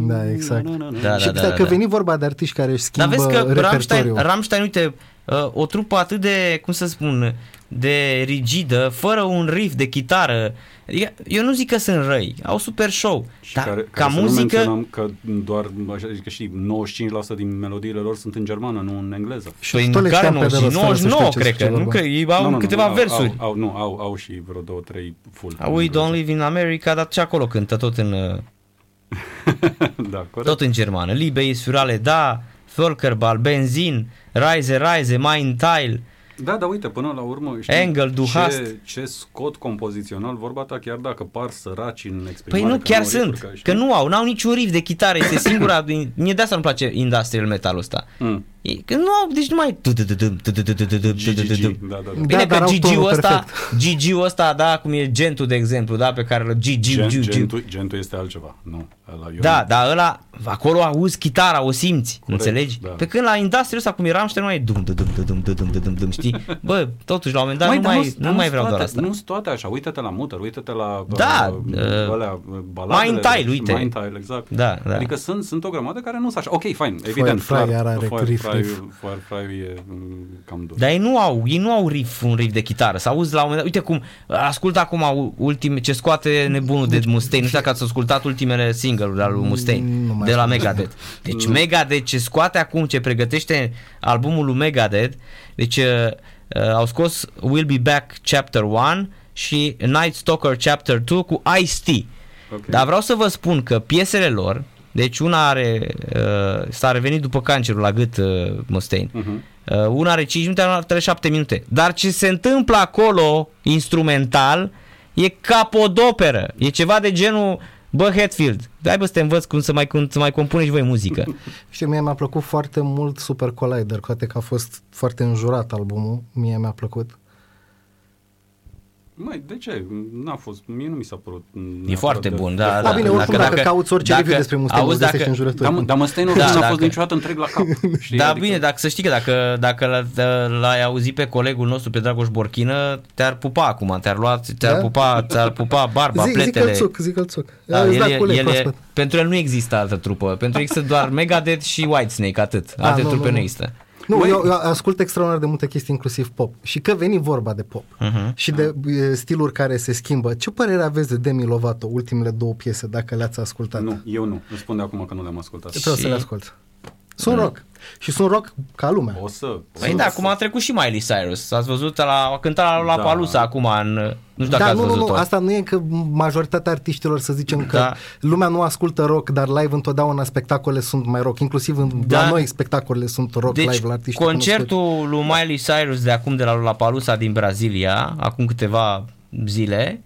Da, exact. Da, și da, da, da, că da. veni vorba de artiști care își Dar schimbă vezi că Rammstein, repertoriul. Rammstein, uite, uh, o trupă atât de, cum să spun, de rigidă, fără un riff de chitară. Adică, eu nu zic că sunt răi, au super show, Și dar care, ca care să nu muzică... menționăm că doar, așa zic că știi, 95% din melodiile lor sunt în germană, nu în engleză. Și Păi tot le care știam pe de 90, rost, fără să 99 știu cred ce că, nu vorba. că ei au Nu, nu, nu, câteva au, versuri. Au, au, nu, au, au și vreo două, trei full. Au We Don't Live in America, dar ce acolo cântă tot în, uh, da, corect. tot în germană. Liebe ist für alle da, Völkerball, Benzin, Reise, Reise, Mein Teil. Da, dar uite, până la urmă, știi, Engel, du hast. ce, ce scot compozițional, vorba ta, chiar dacă par săraci în Păi exprimare. nu, că chiar n-au sunt, ritmuri, că știi? nu au, n-au niciun riff de chitară, este singura, din- mie de asta nu place industrial metalul ăsta. Mm. Nu, deci nu mai... Bine că GG-ul ăsta, GG-ul ăsta, da, cum e gentul, de exemplu, da, pe care GG, GG. Gentul este altceva, nu. Da, dar ăla, acolo auzi chitara, o simți, înțelegi? Pe când la industrial ăsta, cum eram, nu mai dum, dum, dum, dum, dum, dum, știi? Bă, totuși, la un moment dat nu mai, nu mai vreau doar asta. Nu sunt toate așa, uită-te la muter, uită-te la... Da, mai întai uite. Mai întai exact. Da, da. Adică sunt, sunt o grămadă care nu sunt așa. Ok, fine, evident, clar. Fire, Firefly- riff, riff. Firefly e mm, cam dur. Dar ei nu au, ei nu au riff, un riff de chitară. Să auzi la un moment dat, uite cum, ascult acum ultime, ce scoate nebunul de Mustaine. Nu știu dacă ați ascultat ultimele single-uri al lui Mustaine, Nu mai de la ascult. Megadeth. Deci Megadeth ce scoate acum, ce pregătește albumul lui Megadeth, deci uh, uh, au scos Will Be Back Chapter 1 și Night Stalker Chapter 2 cu Ice-T. Ok. Dar vreau să vă spun că piesele lor, deci una are, uh, s-a revenit după cancerul la gât uh, Mustaine, Mhm. Uh, una are 5 minute, una are 7 minute. Dar ce se întâmplă acolo, instrumental, e capodoperă. E ceva de genul, bă, Hetfield, dai bă să te învăț cum să mai, cum să mai compuneți voi muzică. Știi, mie mi-a plăcut foarte mult Super Collider, cu toate că a fost foarte înjurat albumul, mie mi-a plăcut. Mai, de ce? N-a fost, mie nu mi s-a părut E neapărat foarte de- bun, de da, foarte da. Da, bine, bun. oricum dacă, cauți orice review despre Mustaine, auzi, îți găsești dacă, în jurături. Dar, dar Mustaine Da, nu a dacă- fost niciodată întreg la cap. Știi? Da, Adică- bine, dacă să știi că dacă, dacă l- l-ai auzit pe colegul nostru, pe Dragoș Borchină, te-ar pupa acum, te-ar lua, te-ar Da? pupa, te-ar pupa barba, Zi, pletele. zi-l-țuc, zi-l-țuc. Da, Îți el, da e- cu ulei el, e, proaspăt. pentru el nu există altă trupă, pentru el există doar Megadeth și Whitesnake, atât. A, Alte nu, trupe nu, nu nu. există. Nu, Măi- eu, eu ascult extraordinar de multe chestii, inclusiv pop. Și că veni vorba de pop Uh-huh. și de e, stiluri care se schimbă, ce părere aveți de Demi Lovato, ultimele două piese, dacă le-ați ascultat? Nu, eu nu. Îți spun de acum că nu le-am ascultat. Trebuie să Și- le ascult. Sunt rock. Și sunt rock ca lumea. O să... o Păi să- da, acum a trecut și Miley Cyrus. Ați văzut la a cântat la, la Da. Palusa acum în nu știu dacă Da, ați nu, nu, văzut-o. nu, asta nu e că majoritatea artiștilor, să zicem că Da. lumea nu ascultă rock, dar live întotdeauna spectacole sunt mai rock, inclusiv în, Da. la noi spectacolele sunt rock Deci live la artiști cunoscuți. concertul lui Miley Cyrus de acum de la La Palusa din Brazilia, acum câteva zile,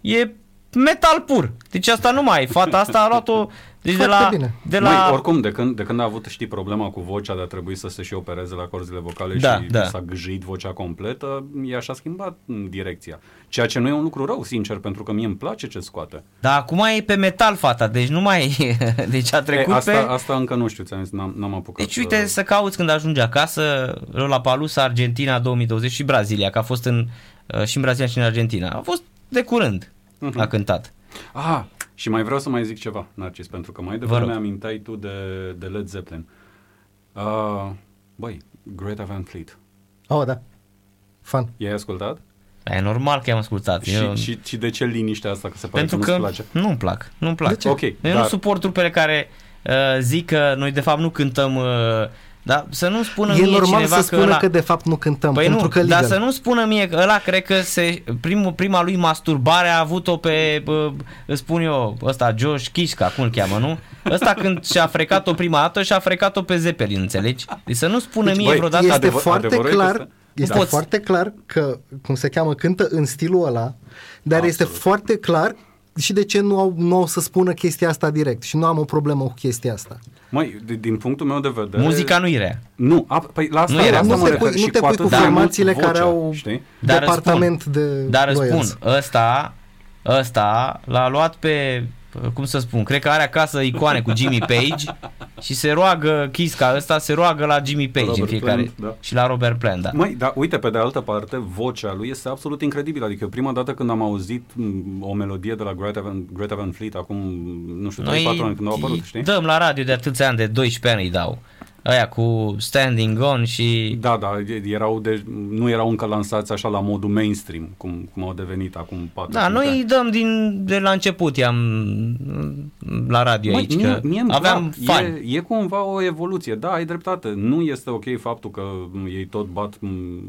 e metal pur. Deci asta nu mai, fata asta a luat-o deci de Foarte la, bine. de Mai, la oricum, de când, de când a avut, știi, problema cu vocea de a trebui să se și opereze la corzile vocale Da, și da. s-a gâjit vocea completă, ea și-a schimbat mm, direcția. Ceea ce nu e un lucru rău, sincer, pentru că mie îmi place ce scoate. Dar acum e pe metal fata, deci nu mai e. Deci a trecut e, asta, pe... asta încă nu știu, ți-am zis, n-am, n-am apucat. Deci uite să cauți când ajungi acasă la Palusa, Argentina 2020 și Brazilia, că a fost în, uh, și în Brazilia și în Argentina. A fost de curând, Mhm. a cântat. Ah, și mai vreau să mai zic ceva, Narcis, pentru că mai Vă devreme rog. amintai tu de, de Led Zeppelin. Uh, băi, Greta Van Fleet. Oh, da. Fan. I-ai ascultat? E normal că am ascultat. Și, Eu, și, și de ce liniștea asta, că se pare pentru că, că nu-ți place? nu-mi plac. Nu-mi plac. De ce? Ok, Eu dar... nu suport trupele care uh, zic că noi de fapt nu cântăm... Uh, da? Să nu spună E mie normal cineva să că spună ăla... că de fapt nu cântăm, Păi pentru nu, că dar legal. să nu spună mie că ăla cred că se, primul, prima lui masturbare a avut-o pe, bă, îți spun eu, ăsta Josh Kishka, cum îl cheamă, nu? Ăsta când și-a frecat-o prima dată și-a frecat-o pe Zeppelin, înțelegi? Deci să nu spună Deci, mie băi, vreodată... este adevăr- foarte adevărul e că clar, este- este Poți. foarte clar că, cum se cheamă, cântă în stilul ăla, dar Absolut. este foarte clar și de ce nu au, nu au să spună chestia asta direct și nu am o problemă cu chestia asta. Măi, de- din punctul meu de vedere... Muzica nu e rea. Nu, a, păi la asta, Nu era, la asta nu mă te refer pui, și nu te cu pui atât cu de mult formațiile vocea, care au Știi? Dar departament spun, de Dar îți loials. spun, ăsta, ăsta l-a luat pe, cum să spun, cred că are acasă icoane cu Jimmy Page și se roagă, Kiska ăsta se roagă la Jimmy Page Robert în fiecare, Plant, da. și la Robert Plant, da. Măi, dar uite, pe de altă parte, vocea lui este absolut incredibilă. Adică eu prima dată când am auzit m, o melodie de la Greta Van, Greta Van Fleet, acum, nu știu, 3-4 ani când au apărut, îi știi? dăm la radio de atâția ani, de 12 ani îi dau. Aia cu Standing On și... Da, da, erau de, nu erau încă lansați așa la modul mainstream, cum, cum au devenit acum 4 Da, noi îi dăm din, de la început, i-am la radio Măi, aici, mie, că mie aveam fan. E, e cumva o evoluție, da, ai dreptate. Nu este ok faptul că ei tot bat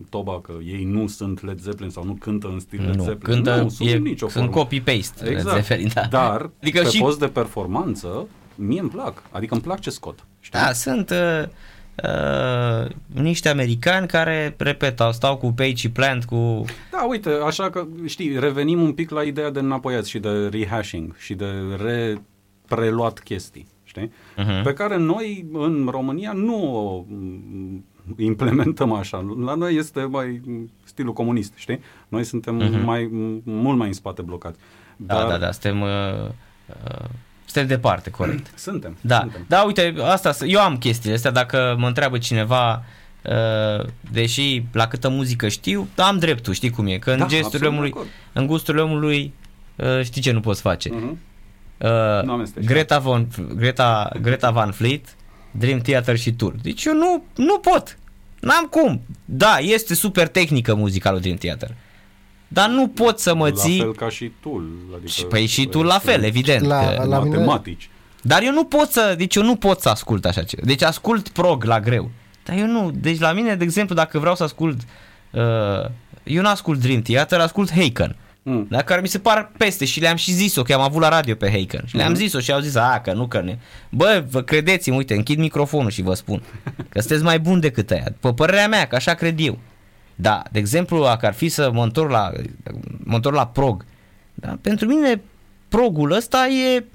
toba, că ei nu sunt Led Zeppelin sau nu cântă în stil Led Zeppelin. Cântă, nu, sunt e, nicio sunt copy-paste exact. Led Zeppelin, da. Dar adică pe și... post de performanță, mie îmi plac, adică îmi plac ce scot. Știi? Da, sunt... Uh, Uh, niște americani care, repet, stau cu Page și Plant, cu... Da, uite, așa că, știi, revenim un pic la ideea de înapoiat și de rehashing și de repreluat chestii, știi? Uh-huh. Pe care noi, în România, nu o implementăm așa. La noi este mai stilul comunist, știi? Noi suntem uh-huh. mai, mult mai în spate blocați. Da, Dar... Da, da, da, suntem... Uh, uh suntem departe, corect. Suntem. Da, suntem. da uite, asta, eu am chestiile astea, dacă mă întreabă cineva, uh, deși la câtă muzică știu, am dreptul, știi cum e, că în da, gesturile omului, în gusturile omului, uh, știi ce nu poți face. Uh-huh. Uh, Greta, Von, Greta, Greta Van Fleet, Dream Theater și Tour. Deci eu nu, nu pot. N-am cum. Da, este super tehnică muzica lui Dream Theater. Uh, dar nu pot să mă ții... La fel ca și tu. Adică păi și tu la fel, evident. La, că... la matematici. Dar eu nu pot să, deci eu nu pot să ascult așa ceva. Deci ascult prog la greu. Dar eu nu, deci la mine, de exemplu, dacă vreau să ascult, uh, eu nu ascult Dream Theater, ascult Haken. Mm. Da, care mi se par peste și le-am și zis-o, că am avut la radio pe Haken. Și le-am mm. zis-o și au zis, a, că nu, că ne... Bă, vă credeți-mi, uite, închid microfonul și vă spun că sunteți mai buni decât aia. Pe părerea mea, că așa cred eu. Da, de exemplu, dacă ar fi să mă întorc la, mă întorc la prog, da, pentru mine progul ăsta e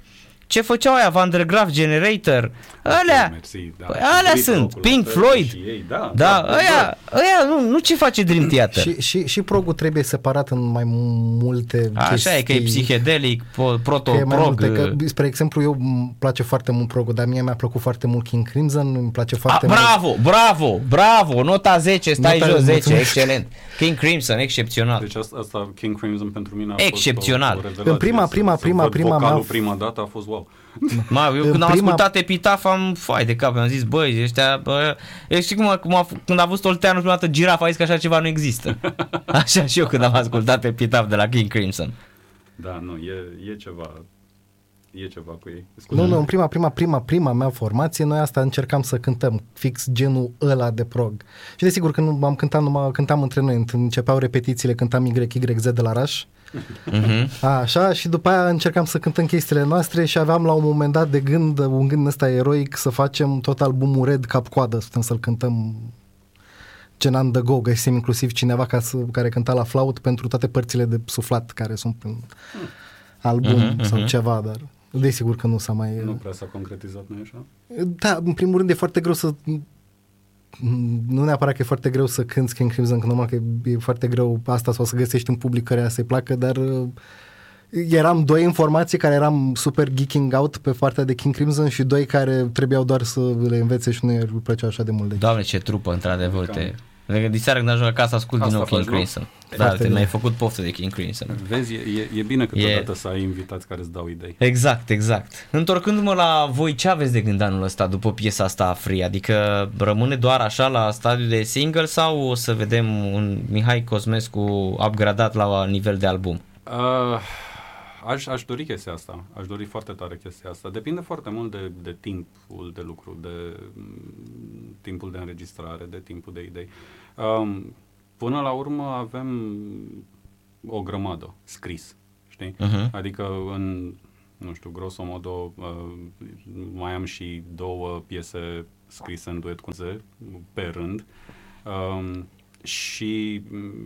ce făceau aia, Van der Graaf Generator, alea, Mersi, da. Păi, alea sunt, Pink Floyd, ei, da, da, da, aia, aia nu, nu ce face Dream Theater. și, și, și progul trebuie separat în mai multe Așa chestii. e, că e psihedelic, proto-prog. Că, spre exemplu, eu îmi place foarte mult progul, dar mie mi-a plăcut foarte mult King Crimson, îmi place foarte A, mult. Bravo, bravo, bravo, nota 10, stai nota jos, 10, mulțumesc. excelent. King Crimson, excepțional. Deci asta, asta King Crimson pentru mine a excepțional. fost o, o În prima, prima, prima, prima mea... prima dată a fost wow. Ma, eu când prima... am ascultat Epitaf am fai de cap, am zis, băi, ăștia, bă, știi cum, cum a, când a văzut Olteanu prima dată girafa, a zis că așa ceva nu există. Așa și eu când am ascultat Epitaf de la King Crimson. Da, nu, e, e ceva, e ceva cu ei. Scuze. Nu, nu, în prima, prima, prima, prima mea formație, noi asta încercam să cântăm, fix genul ăla de prog. Și desigur, când am cântat, numai, cântam între noi, începeau repetițiile, cântam YYZ de la Raș, Uh-huh. Așa, și după aia încercam să cântăm chestiile noastre și aveam la un moment dat de gând, un gând ăsta eroic, să facem tot albumul Red cap-coadă, să să-l cântăm Genan de Go, găsim inclusiv cineva ca să, care cânta la flaut pentru toate părțile de suflat care sunt în album uh-huh, sau uh-huh. ceva, dar desigur că nu s-a mai... Nu prea s-a concretizat, nu așa? Da, în primul rând e foarte greu să nu neapărat că e foarte greu să cânti King Crimson, că normal că e foarte greu asta sau să găsești un public care să-i placă, dar uh, eram doi informații care eram super geeking out pe partea de King Crimson și doi care trebuiau doar să le învețe și nu îi plăcea așa de mult. De Doamne, ce trupă, într-adevăr, te... De seara când ajung acasă ascult din nou King Crimson. Da, te mi-ai făcut poftă de King Crimson. Vezi, e, e bine câteodată e... să ai invitați care îți dau idei. Exact, exact. Întorcându-mă la voi, ce aveți de gând anul ăsta după piesa asta Free? Adică rămâne doar așa la stadiul de single sau o să vedem un Mihai Cosmescu upgradat la nivel de album? Uh, aș, aș dori chestia asta. Aș dori foarte tare chestia asta. Depinde foarte mult de, de timpul de lucru, de m, timpul de înregistrare, de timpul de idei. Um, până la urmă avem o grămadă scris, știi? Uh-huh. Adică în, nu știu, grosomodo, uh, mai am și două piese scrise în duet cu ze pe rând. Um, și,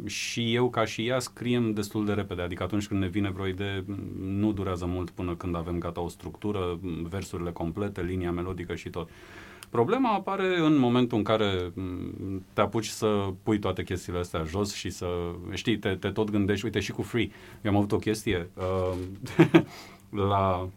și eu ca și ea scriem destul de repede, adică atunci când ne vine vreo idee nu durează mult până când avem gata o structură, versurile complete, linia melodică și tot. Problema apare în momentul în care te apuci să pui toate chestiile astea jos și să, știi, te, te tot gândești, uite și cu Free, eu am avut o chestie uh, la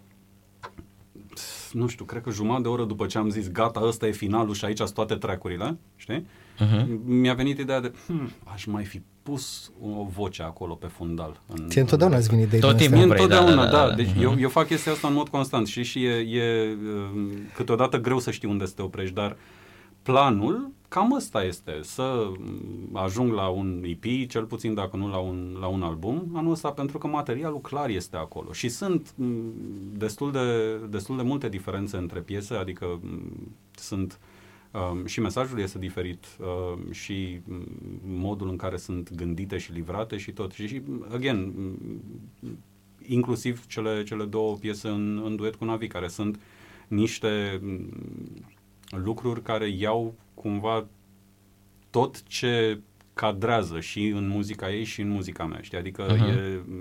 nu știu, cred că jumătate de oră după ce am zis gata, ăsta e finalul și aici sunt toate tracurile, știi? Uh-huh. Mi-a venit ideea de, hmm, aș mai fi pus o voce acolo pe fundal. În, Ție întotdeauna îți vine idei Tot timpul vrei, întotdeauna, da, da, da. Deci uh-huh. eu, eu fac chestia asta în mod constant și, și e, e câteodată greu să știi unde să te oprești, dar planul cam ăsta este, să ajung la un EP, cel puțin dacă nu la un, la un album, anul ăsta, pentru că materialul clar este acolo. Și sunt destul de, destul de multe diferențe între piese, adică sunt um, și mesajul este diferit um, și modul în care sunt gândite și livrate și tot. Și, și again, inclusiv cele, cele două piese în, în duet cu Navi, care sunt niște lucruri care iau cumva tot ce cadrează și în muzica ei și în muzica mea, știi? Adică uh-huh.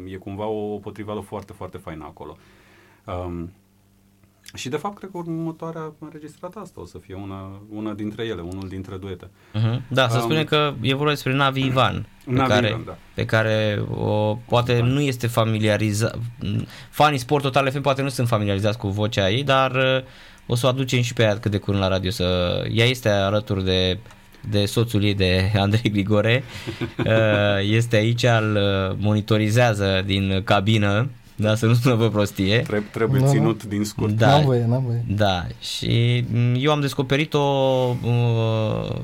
e, e cumva o potrivală foarte, foarte faină acolo. Um, și de fapt, cred că următoarea înregistrată asta o să fie una, una dintre ele, unul dintre duete. Uh-huh. Da, să um, spune că e vorba despre Navi Ivan, Navi pe, care, Ivan, da. pe care o, poate da. nu este familiarizat. Fanii Sport Total FM poate nu sunt familiarizați cu vocea ei, dar uh, o să o aducem și pe ea cât de curând la radio. Să... Ea este alături de de soțul ei de Andrei Grigore. Uh, este aici, îl uh, monitorizează din cabină da, să nu spună vă prostie. Trebuie, trebuie no, ținut din scurt. Da, n-am voie, n-am voie. Da, și eu am descoperit-o uh,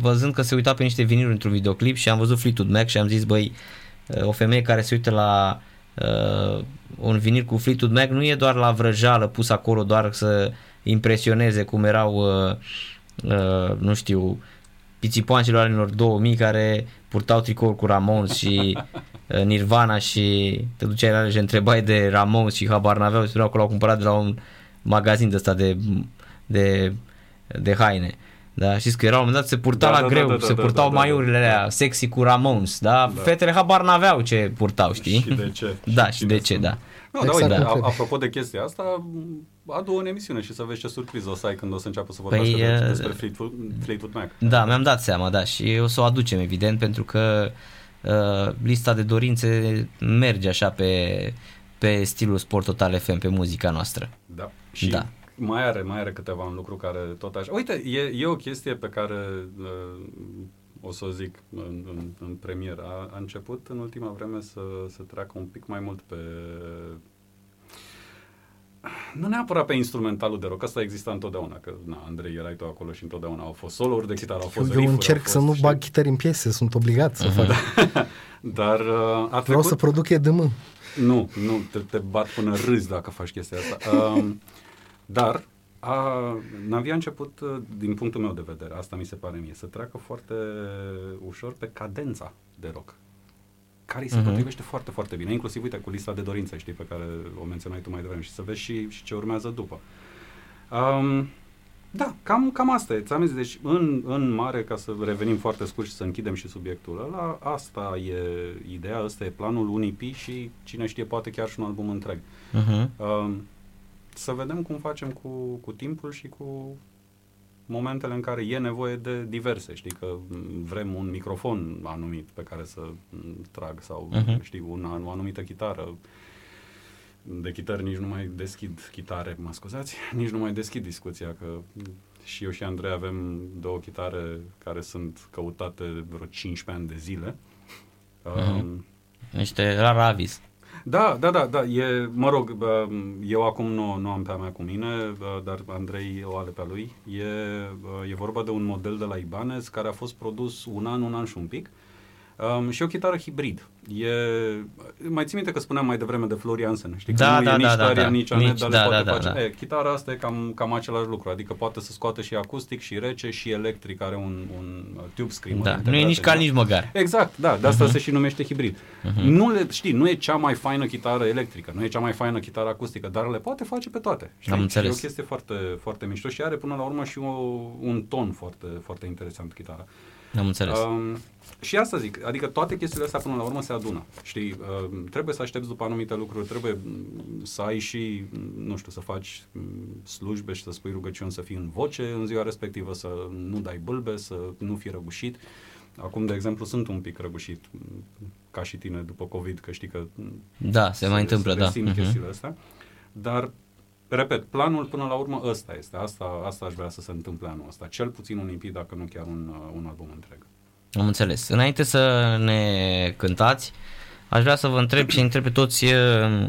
văzând că se uita pe niște viniluri într-un videoclip și am văzut Fleetwood Mac și am zis, băi, o femeie care se uită la uh, un vinil cu Fleetwood Mac nu e doar la vrăjală pus acolo doar să impresioneze cum erau uh, uh, nu știu pițipoancelor anilor 2000 care purtau tricouri cu Ramones și uh, Nirvana și te duceai la și întrebai de Ramones și habar n-aveau, spuneau că l-au cumpărat de la un magazin de ăsta de, de, de haine. Da, știți că era un moment dat se purta da, la da, greu, da, da, se da, purtau da, da, maiurile alea da. sexy cu Ramones, da? da? Fetele habar n-aveau ce purtau, știi? Și de ce. Da, și, și de, de ce, da. No, exact, da, uite, da. apropo de chestia asta, adu o emisiune și să vezi ce surpriză o să ai când o să înceapă să vorbească păi, uh, despre Fleetwood, Fleetwood Mac. Da, mi-am dat seama, da, și o să o aducem, evident, pentru că uh, lista de dorințe merge așa pe, pe stilul Sport Total FM, pe muzica noastră. Da, și da. mai are, mai are câteva un lucru care tot așa... Uite, e, e o chestie pe care... Uh, o să o zic în, în, în premieră, a, a început în ultima vreme să, să treacă un pic mai mult pe nu neapărat pe instrumentalul de rock, asta exista întotdeauna, că na, Andrei erai tu acolo și întotdeauna au fost solouri de chitară, au fost Eu, eu încerc fost, să nu bag chitări în piese, sunt obligat să fac. Dar uh, a trecut... Vreau să produc EDM. Nu, nu, te, te bat până râzi dacă faci chestia asta. Uh, dar a, Navi a început, uh, din punctul meu de vedere, asta mi se pare mie, să treacă foarte ușor pe cadența de rock care îi se uh-huh. potrivește foarte, foarte bine, inclusiv, uite, cu lista de dorințe, știi, pe care o menționai tu mai devreme și să vezi și, și ce urmează după. Um, da, cam, cam asta e. Ți-am zis, deci în, în mare, ca să revenim foarte scurt și să închidem și subiectul ăla, asta e ideea, ăsta e planul, un EP și cine știe, poate chiar și un album întreg. Uh-huh. Um, să vedem cum facem cu, cu timpul și cu momentele în care e nevoie de diverse, știi, că vrem un microfon anumit pe care să trag sau, uh-huh. știi, una, o anumită chitară. De chitară nici nu mai deschid chitare, mă scuzați, nici nu mai deschid discuția, că și eu și Andrei avem două chitare care sunt căutate vreo 15 ani de zile. Uh-huh. Um, Niște rar avis. Da, da, da, da. E, mă rog, eu acum nu, nu am pe a mea cu mine, dar Andrei o are pe a lui. E, e vorba de un model de la Ibanez care a fost produs un an, un an și un pic. Um, și o chitară hibrid. E, mai ții minte că spuneam mai devreme de Florian Sen, știi? Da, că nu da, e nici da, Daria, da, nici Anet, nici, dar da, le poate da, face. Da, da. E, chitara asta e cam, cam același lucru, adică poate să scoată și acustic, și rece, și electric, are un, un tube screamer. Da, nu e nici cal, nici măgar. Exact, da, de asta uh-huh. se și numește hibrid. Uh-huh. Nu le, știi, nu e cea mai faină chitară electrică, nu e cea mai faină chitară acustică, dar le poate face pe toate. Știi? Am înțeles. Și e o chestie foarte, foarte mișto și are până la urmă și o, un ton foarte, foarte interesant chitara. Am înțeles. Um, și asta zic, adică toate chestiile astea până la urmă se adună. Știi, uh, trebuie să aștepți după anumite lucruri, trebuie mm, să ai și, mm, nu știu, să faci mm, slujbe și să spui rugăciuni, să fii în voce în ziua respectivă, să nu dai bâlbe, să nu fii răgușit. Acum, de exemplu, sunt un pic răgușit, ca și tine, după COVID, că știi că... Da, se, se mai întâmplă, da. Simt uh-huh. chestiile astea. Dar repet, planul până la urmă ăsta este. Asta, asta aș vrea să se întâmple anul ăsta. Cel puțin un EP, dacă nu chiar un, uh, un album întreg. Am înțeles. Înainte să ne cântați, aș vrea să vă întreb și întreb pe toți uh,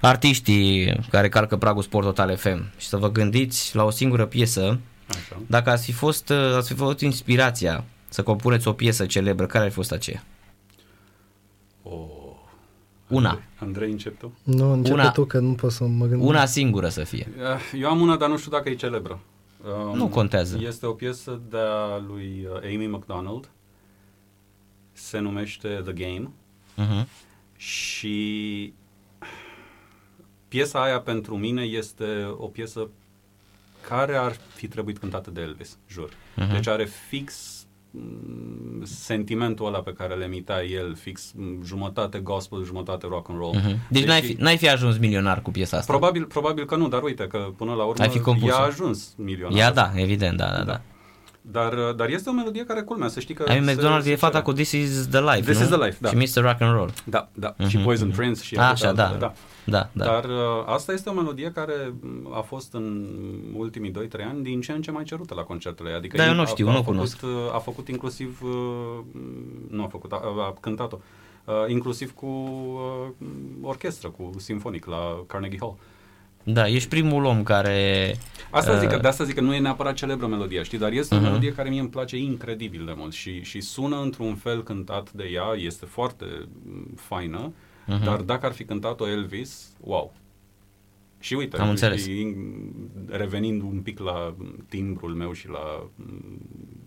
artiștii care calcă pragul Sport Total FM și să vă gândiți la o singură piesă Așa. Dacă ați fi fost, uh, ați fi fost inspirația să compuneți o piesă celebră, care ar fi fost aceea? Oh. Una. Andrei, Andrei încep tu? Nu, începe Una- tu că nu pot să mă gândesc. Una singură să fie. Eh, Eu am una, dar nu știu dacă e celebră. Um, Nu contează. Este o piesă de-a lui uh, Amy McDonald. Se numește The Game. Uh-huh. Și piesa aia pentru mine este o piesă care ar fi trebuit cântată de Elvis, jur. Mhm. Deci are fix mm, sentimentul ăla pe care le emita el, fix mm, jumătate gospel, jumătate rock and roll. Uh-huh. Deci n-ai fi, n-ai fi ajuns milionar cu piesa asta. Probabil, probabil că nu, dar uite că până la urmă Ai fi compus-o. ea a ajuns milionar. Ia da, evident, da, da, da. Da. Dar, dar este o melodie care culmea, să știi că... Amy se- McDonald se e fata cere. cu This is the Life, This nu? is the Life, da. Și Mr. Rock and Roll. Da, da. Mhm, Și Poison mhm. Prince și Așa, atâtea da. altele, da. Da, da. Dar uh, asta este o melodie care m, a fost în ultimii 2-3 ani din ce în ce mai cerută la concertele. Adică Da, eu el nu a- știu, a, nu făcut, cunosc. uh, A făcut inclusiv, uh, nu a făcut, a, a cântat-o, uh, inclusiv cu uh, orchestră, cu simfonic la Carnegie Hall. Da, ești primul om care... Asta zic, că, Uh, de asta zic că nu e neapărat celebră melodia, știi, dar este o Mhm. melodie care mie îmi place incredibil de mult și, și sună într-un fel cântat de ea, este foarte mm, faină, Mhm. dar dacă ar fi cântat-o Elvis, wow. Și uite, Am înțeles. și revenind un pic la timbrul meu și la mm,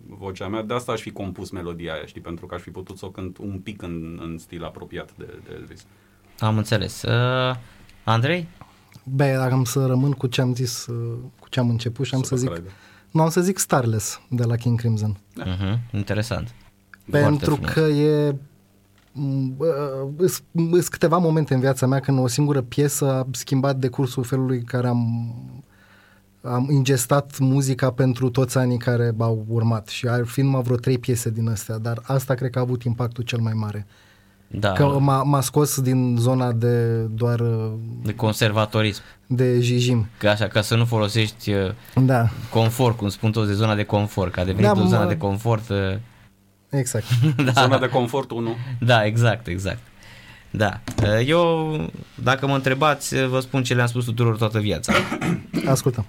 vocea mea, de asta aș fi compus melodia aia, știi, pentru că aș fi putut să o cânt un pic în, în stil apropiat de, de Elvis. Am înțeles. Uh, Andrei? Bă, dacă am să rămân cu ce am zis, uh, cu ce am început și am să Super zic, caleidă. nu am să zic Starless de la King Crimson. Da. Uh-huh. Interesant. Pentru frumos. că e sunt câteva momente în viața mea când o singură piesă a schimbat decursul felului în care am am ingestat muzica pentru toți anii care au urmat și ar fi numai vreo trei piese din astea, dar asta cred că a avut impactul cel mai mare. Da, Că m-a, m-a scos din zona de doar uh, de conservatorism. de jijim. Ca așa, ca să nu folosești uh, Da, confort, cum spun toți, de zona de confort, că a devenit Da, o zonă mă- de confort. uh, exact. da, Zona de confort 1. da, exact, exact. Da. Uh, Eu, dacă mă întrebați, uh, vă spun ce le-am spus tuturor toată viața. Ascultăm.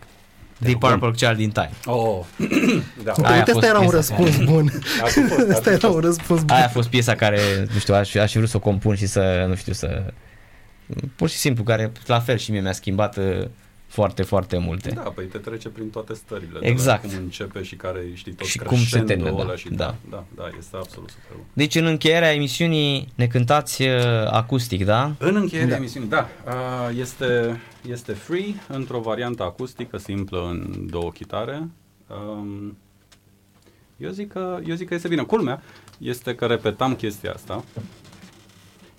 Deep Purple Child in Time. Oh, da. Aia a Uite, fost asta era un piesa răspuns bun. Ar fi fost, ar fi Asta era fost. un răspuns bun. Aia a fost piesa care, nu știu, aș, aș fi vrut să o compun și să, nu știu, să... Pur și simplu, care la fel și mie mi-a schimbat uh, foarte, foarte multe. Da, păi te trece prin toate stările. Exact. De la cum începe și care știi tot Și cum se crescendo termină, ăla da, Și da. da. da, da, este absolut super bun. Deci în încheierea emisiunii ne cântați uh, acustic, da? În încheierea Da. emisiunii, da, a, este, este free într-o variantă acustică simplă în două chitare. Um, eu zic că, eu zic că este bine. Culmea este că repetam chestia asta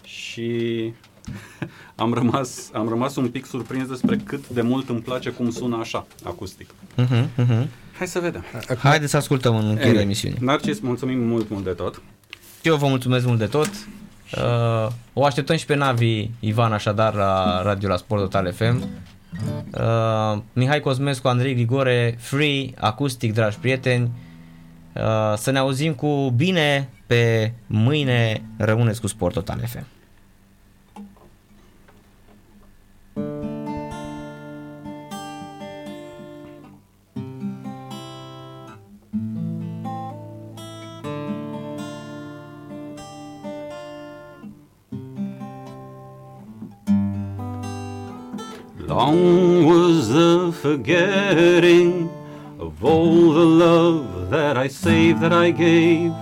și am rămas, am rămas un pic surprins despre cât de mult îmi place cum sună așa, acustic. Uh-huh, uh-huh. Hai să vedem. Haideți să ascultăm în încheierea Anyway, emisiunii. Narcis, mulțumim mult, mult de tot. Eu vă mulțumesc mult de tot. Uh, o așteptăm și pe Navi Ivan așadar la radio la Sport Total FM. Uh, Mihai Cosmescu, Andrei Grigore, Free, Acustic, dragi prieteni. Uh, să ne auzim cu bine pe mâine. Rămâneți cu Sport Total FM. Long was the forgetting of all the love that I saved, that I gave.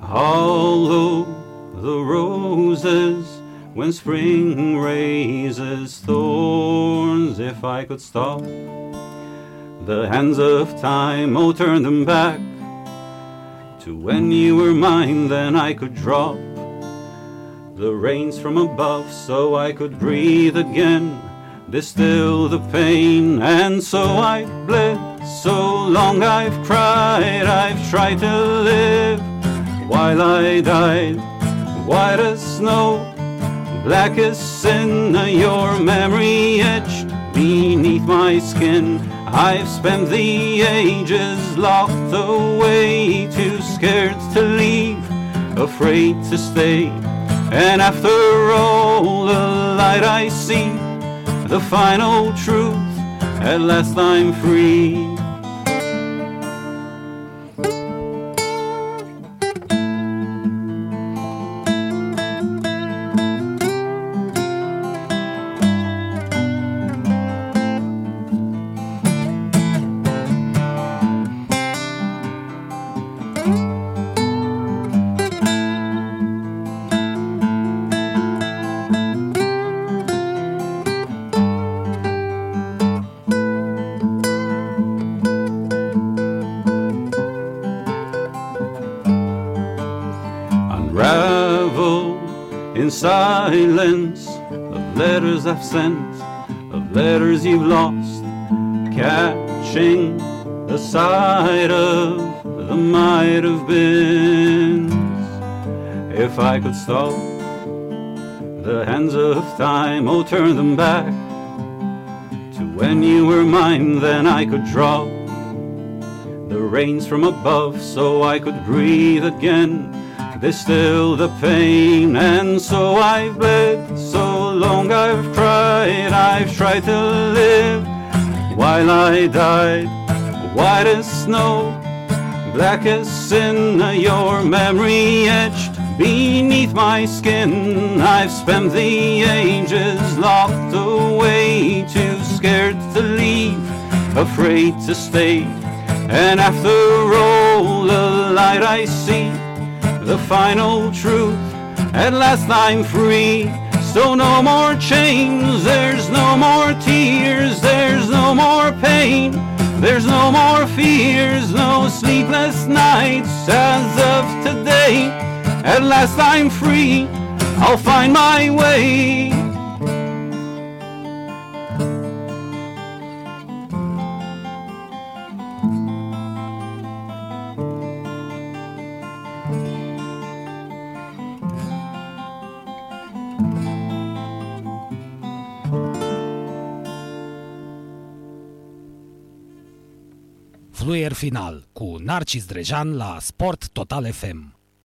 Hollow the roses when spring raises thorns. If I could stop the hands of time, oh, turn them back to when you were mine, then I could drop the rains from above so I could breathe again, distill the pain, and so I bled. So long I've cried, I've tried to live while I died. White as snow, black as sin, your memory etched beneath my skin. I've spent the ages locked away, too scared to leave, afraid to stay. And after all, the light I see, the final truth, at last I'm free. Of letters you've lost, catching the sight of the might have been. If I could stop the hands of time, oh, turn them back to when you were mine, then I could drop the rains from above so I could breathe again. They still the pain, and so I've bled. So long I've tried, I've tried to live while I died. White as snow, black as sin, your memory etched beneath my skin. I've spent the ages locked away, too scared to leave, afraid to stay. And after all the light I see, the final truth, at last I'm free. So no more chains, there's no more tears, there's no more pain, there's no more fears, no sleepless nights as of today. At last I'm free, I'll find my way. Fluier final cu Narcis Drejan la Sport Total FM.